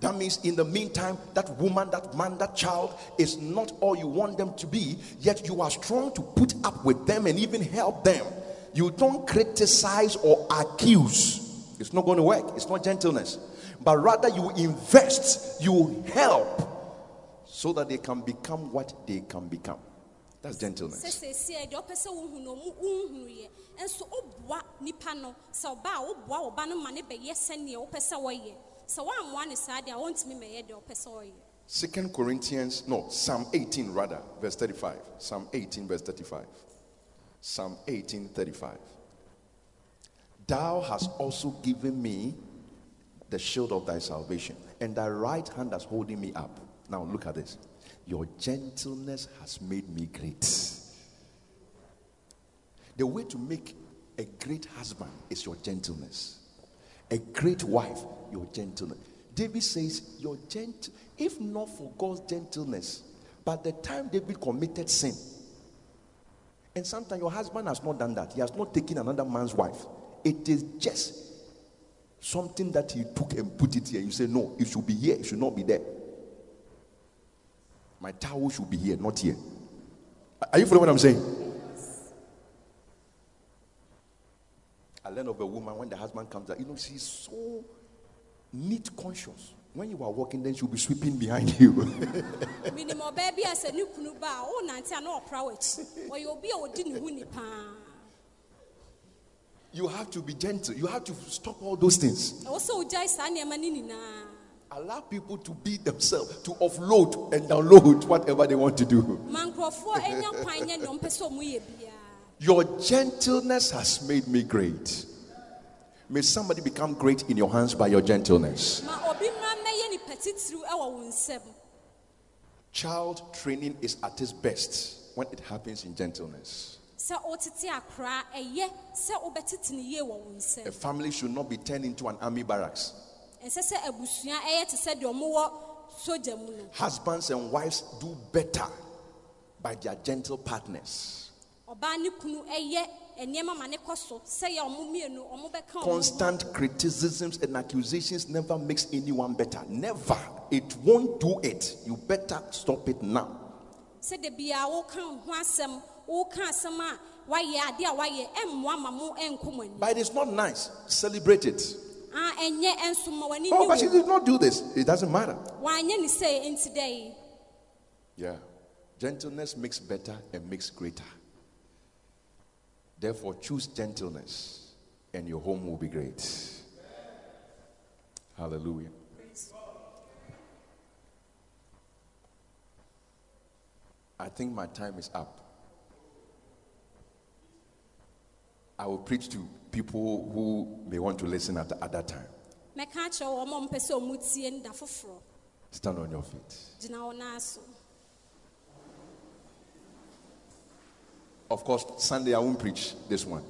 That means, in the meantime, that woman, that man, that child is not all you want them to be, yet you are strong to put up with them and even help them. You don't criticize or accuse. It's not going to work. It's not gentleness. But rather, you invest, you help so that they can become what they can become. That's gentleness. seesie deɛ ɔpɛ sɛ wohu no ɔmu wonhunuyɛ nso woboa nipa no sɛ ɔba a woboa wo ba no ma ne bɛyɛ sɛnea wopɛ sɛ wɔyɛ sɛ woammoa ne saa deɛ a wɔntumi mɛyɛ deɛ ɔpɛ sɛ ɔyɛ Second Corinthians, no, Psalm 18 rather, verse 35. Psalm 18, verse 35. Psalm 18, 35. Thou hast also given me the shield of thy salvation, and thy right hand has holding me up. Now look at this. Your gentleness has made me great. The way to make a great husband is your gentleness. A great wife, your gentleness. David says, Your gent if not for God's gentleness, by the time David committed sin, and sometimes your husband has not done that, he has not taken another man's wife. It is just something that he took and put it here. You say, No, it should be here, it should not be there. My towel should be here, not here. Are you following what I'm saying? I learned of a woman when the husband comes out, you know, she's so neat conscious. When you are walking, then she'll be sweeping behind you. menim ɔbaa bi a sɛ ne kunu ba a wonante a na ɔpra w'akyi ɔyɛ obi a ɔdi ne ho ni paa You have to be gentle. You have to stop all those things. Ɛwɔ sɛ wogyae saa nneɛma no nyinaa Allow people to be themselves, to offload and download whatever they want to do. ma nkurɔfoɔ anya kwan nyɛ deɛ ɔmpɛ sɛ ɔmo yɛ biara Your gentleness has made me great. May somebody become great in your hands by your gentleness. ma obi mmara mmɛyɛ nipa titiriw ɛwɔ wo nsam Child training is at its best when it happens in gentleness. sɛ wotete akoraa ɛyɛ sɛ wobɛtete ne yie wɔ wo A family should not be turned into an army barracks. Ɛnsɛ sɛ abusua ɛyɛ te sɛ deɛ ɔmo wɔ sogya mu no Husbands and wives do better by their gentle partners. ɔbaa ne kunu ɛyɛ nneɛma ma ne kɔ so sɛ yɛ ɔmo mmienu ɔmo bɛka ɔmo ho. Constant criticisms and accusations never makes anyone better. Never. It won't do it. You better stop it now. sɛdeɛ biara woka wo ho asɛm woka asɛm a wayɛ ade a wayɛ ɛmmoa ma mo ɛnkɔ mo ani But it's not nice. Celebrate it. Ah, a ɛnyɛ ɛnso ma w'ani Oh, but she did not do this. It doesn't matter. wanyɛ ne sɛ enti dɛ yi Yeah. Gentleness makes better and makes greater. Therefore, choose gentleness and your home will be great. Hallelujah. I think my time is up. I will preach to people who may want to listen at the other time. mɛka akyerɛ wɔ ma ɔmpɛ sɛ ɔmo tie no da foforɔ Stand on your feet. Of course, Sunday I won't preach this one.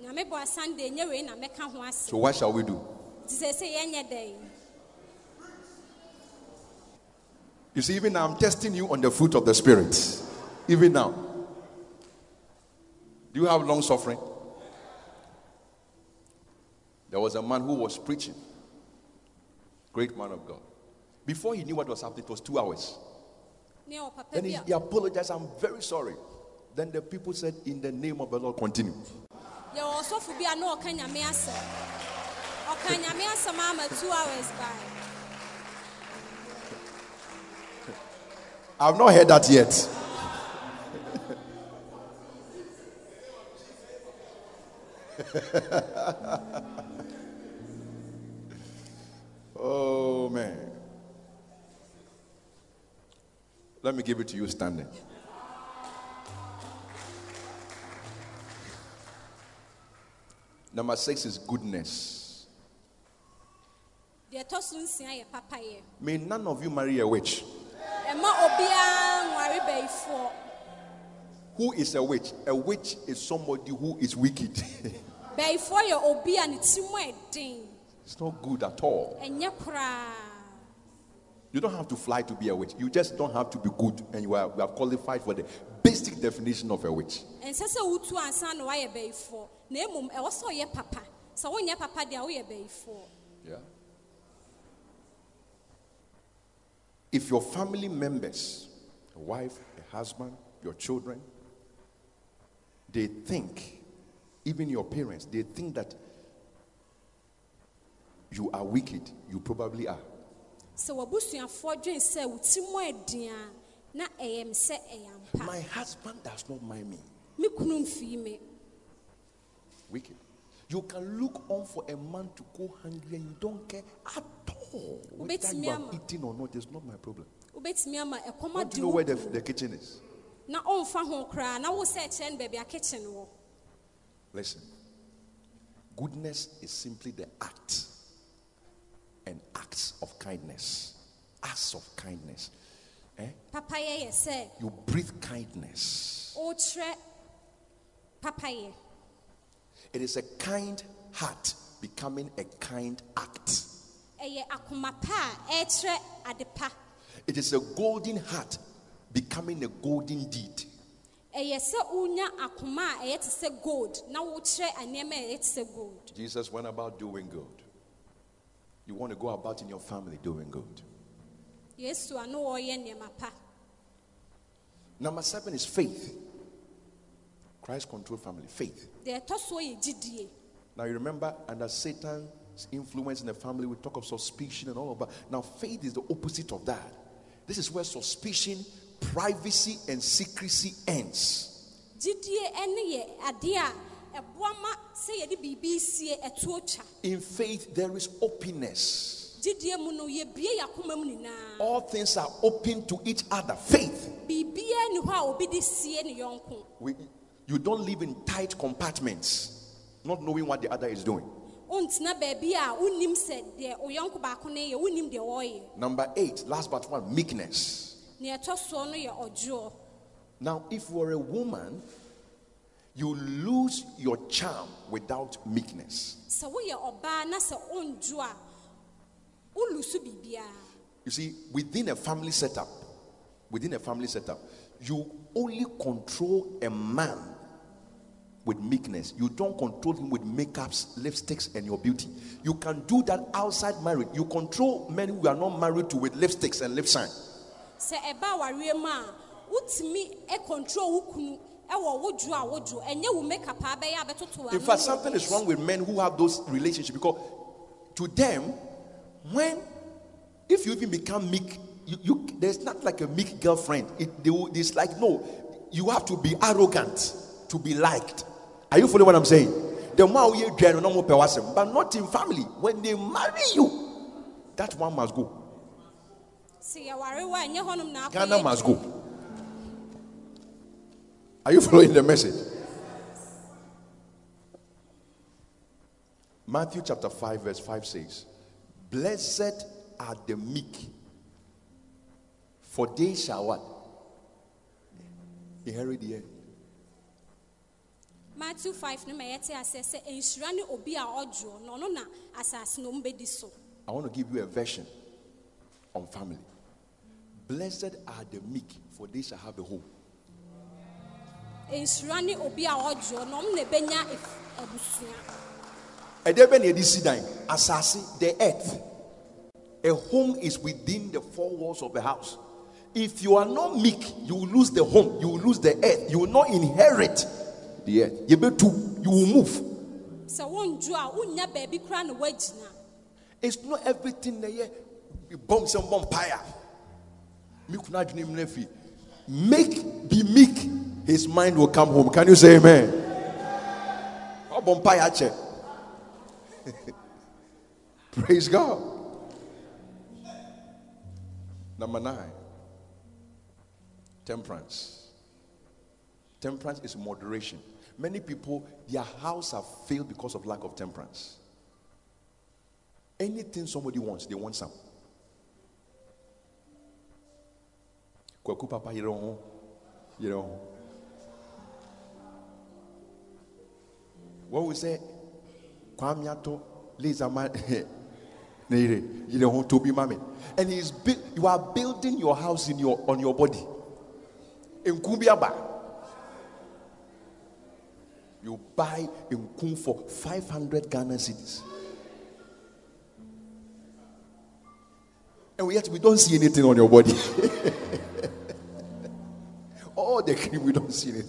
nyame bɔ asande nyɛ wei na mɛka ho ase So, what shall we do? nti sɛ sɛ yɛnyɛ You see, even now I'm testing you on the fruit of the Spirit. Even now. Do you have long suffering? There was a man who was preaching. Great man of God. Before he knew what was happening, it was two hours. Then he, he apologized. I'm very sorry. Then the people said, In the name of the Lord, continue. yɛwɔ ɔsɔfo bi a na ɔka nyame asɛm ɔka nyame asɛm ama two hours by I've not heard that yet. <laughs> oh man. Let me give it to you standing. Number six is goodness. deɛ ɛtɔ so nsia yɛ papayɛ May none of you marry a witch. ɛma obiara nware bɛyifoɔ Who is a witch? A witch is somebody who is wicked. <laughs> bɛyifoɔ yɛ obi a ne ti it's not good at all. You don't have to fly to be a witch. You just don't have to be good, and you are, you are qualified for the basic definition of a witch. ɛnsɛ sɛ wotu ansa na woayɛ bɛyifoɔ na mmom ɛwɔ sɛ ɔyɛ papa sɛ wonyɛ papa deɛ a woyɛ bɛyifoɔ Yeah. If your family members, a wife, a husband, your children, they think, even your parents, they think that you are wicked, you probably are. sɛ w'abusuafoɔ dwen sɛ wo ti a na ɛyɛ m sɛ ɛyɛ ampa My husband does not mind me. me kunu mfii me Wicked. You can look on for a man to go hungry and you don't care at all. Whether you ama. eaten or not, it's not my problem. wobɛtumi ama ɛkɔm Don't you know where the, the kitchen is? na ɔmfa ho koraa na wo sɛ ɛkyerɛ no baabi a kitchen wɔ Listen. Goodness is simply the act and acts of kindness. Acts of kindness. Eh? You breathe kindness. It is a kind heart becoming a kind act. ɛyɛ akoma pa a ɛkyerɛ It is a golden heart becoming a golden deed. Ɛyɛ sɛ wonya akoma a ɛyɛ te sɛ gold na wokyerɛ nneɛma a ɛyɛ te sɛ gold Jesus went about doing good. You want to go about in your family doing good. yesu a na wɔreyɛ nneɛma pa Number seven is faith. Christ controlled family. Faith. deɛ ɛtɔ soɔ yɛ gyidie Now you remember, under Satan's influence in the family, we talk of suspicion and all of that. Now, faith is the opposite of that. This is where suspicion, privacy, and secrecy ends. gyidie ɛne yɛ adeɛ a ɛboa ma sɛ yɛde biribi sie ɛtoɔ twa In faith, there is openness. gyidie mu no yɛbie yɛakoma mu nyinaa All things are open to each other. Faith. biribiara ni hɔ a obi de sie ne yɔnko We, you don't live in tight compartments, not knowing what the other is doing. wontena baabi a wonnim sɛ deɛ wo yɔnko baako no yɛ wonnim deɛ wɔreyɛ Number eight, last but one, meekness. Nea ɛtɔ soɔ no yɛ ɔdwoɔ Now, if you are a woman, you lose your charm without meekness. sɛ woyɛ ɔbaa na sɛ wondwo a wolu so You see, within a family setup, within a family setup, you only control a man with meekness. You don't control him with makeups, lipsticks, and your beauty. You can do that outside marriage. You control men who are not married to with lipsticks and lip shine. Sɛ ɛba awareɛ mu a wotumi eh, control wo kunu eh, bɛtoto In fact, something is wrong with men who have those relationships because to them, when if you even become meek, you, you there's not like a meek girlfriend. It they, it's like no, you have to be arrogant to be liked. Are you following what I'm saying? The more you but not in family. When they marry you, that one must go. sɛ yɛware wa ɛnyɛ hɔnom na akɔyɛ Ghana must go. Are you <laughs> following the message? Matthew chapter 5, verse 5 says, Blessed are the meek, for they shall what? Inherit the earth. matthew 5 no ma yɛte asɛ sɛ nhyira ne obi a ɔdwoɔ na ɔno na asase no mbɛdi so I want to give you a version on family. Blessed are the meek, for they shall have a home. nhyira ne obi a na ɔmo na ɛbɛnya abusua. Ɛdeɛ bɛ na yɛde si dan? Asase the earth. A home is within the four walls of the house. If you are not meek you will lose the home you will lose the earth. You will not inherit the earth. You will move. Sɛ wondwo a wonnya baabi koraa na make be meek his mind will come home. Can you say amen? <laughs> Praise god. Number nine. Temperance. Temperance is moderation. Many people their house have failed because of lack of temperance. Anything somebody wants, they want some. Kwaku papa yere ho, yere ho. What we say, kwame ato laser man <laughs> ne yere yere ho to be mame. And he's you are building your house in your on your body. Nku bi aba. You buy nku for 500 Ghana cedis. And yet we don't see anything on your body. <laughs> All the cream, we don't see it.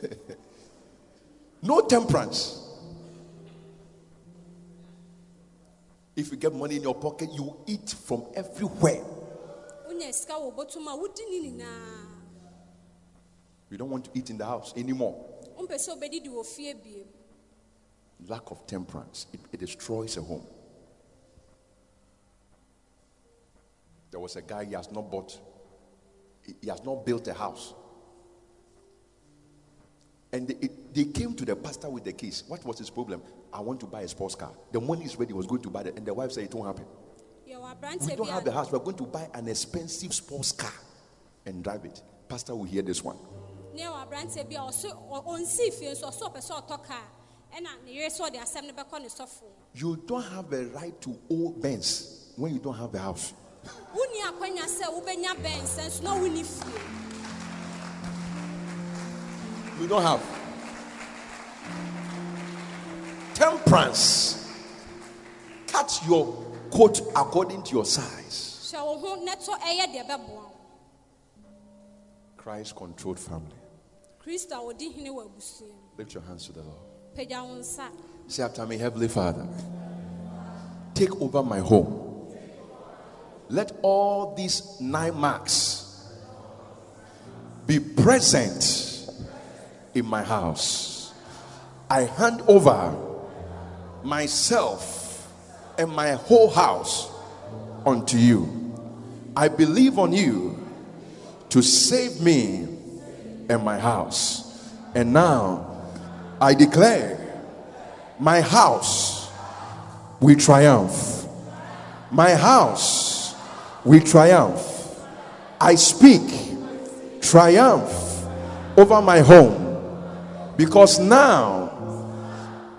<laughs> no temperance. If you get money in your pocket, you eat from everywhere. wonya sika wɔ bɔtɔm a wodi ne nyinaa You don't want to eat in the house anymore. wompɛ sɛ wobɛdidi wɔ fie biem Lack of temperance, it, it destroys a home. There was a guy, he has not bought, he- has not built a house. And they, it- they came to the pastor with the case. What was his problem? I want to buy a sports car. The money is ready, he was going to buy it. And the wife said, It won't happen. We don't have the house. We're going to buy an expensive sports car and drive it. Pastor will hear this one. ne yɛwɔ aberanteɛ bi a ɔso ɔ- ɔnsii fie nso ɔso ɔpɛ sɛ ɔtɔ kaa ɛna ne yere sɛ ɔde asɛm no bɛkɔ You don't have a right to owe Benz when you don't have the house. Wonni akwanya sɛ wobɛnya bɛnsɛ nso na wonni fie You don't have. Temperance. Cut your coat according to your size. hyɛ wo ho na ɛyɛ deɛ ɛbɛboa Christ controlled family. kristo a wɔdi hene wɔ abusua mu Lift your hands to the Lord. pagya wo nsa Say after me, Heavenly Father, take over my home. Let all these nine marks be present in my house. I hand over myself and my whole house unto you. I believe on you to save me and my house. And now I declare my house will triumph. My house will triumph. I speak triumph over my home because now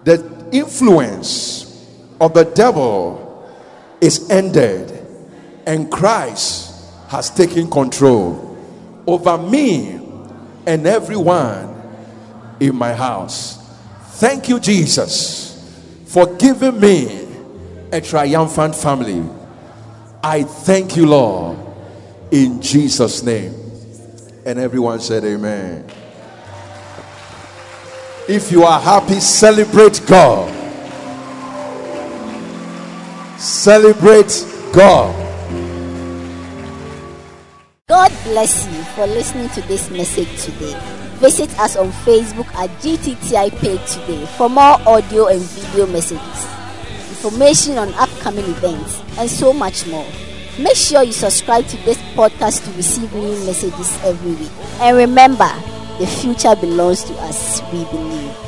the influence of the devil is ended and Christ has taken control over me and everyone in my house. Thank you, Jesus, for giving me a triumphant family. I thank you, Lord, in Jesus' name. And everyone said, Amen. If you are happy, celebrate God. Celebrate God. God bless you for listening to this message today. Visit us on Facebook at GTTI today for more audio and video messages, information on upcoming events, and so much more. Make sure you subscribe to this podcast to receive new messages every week. And remember, the future belongs to us, we believe.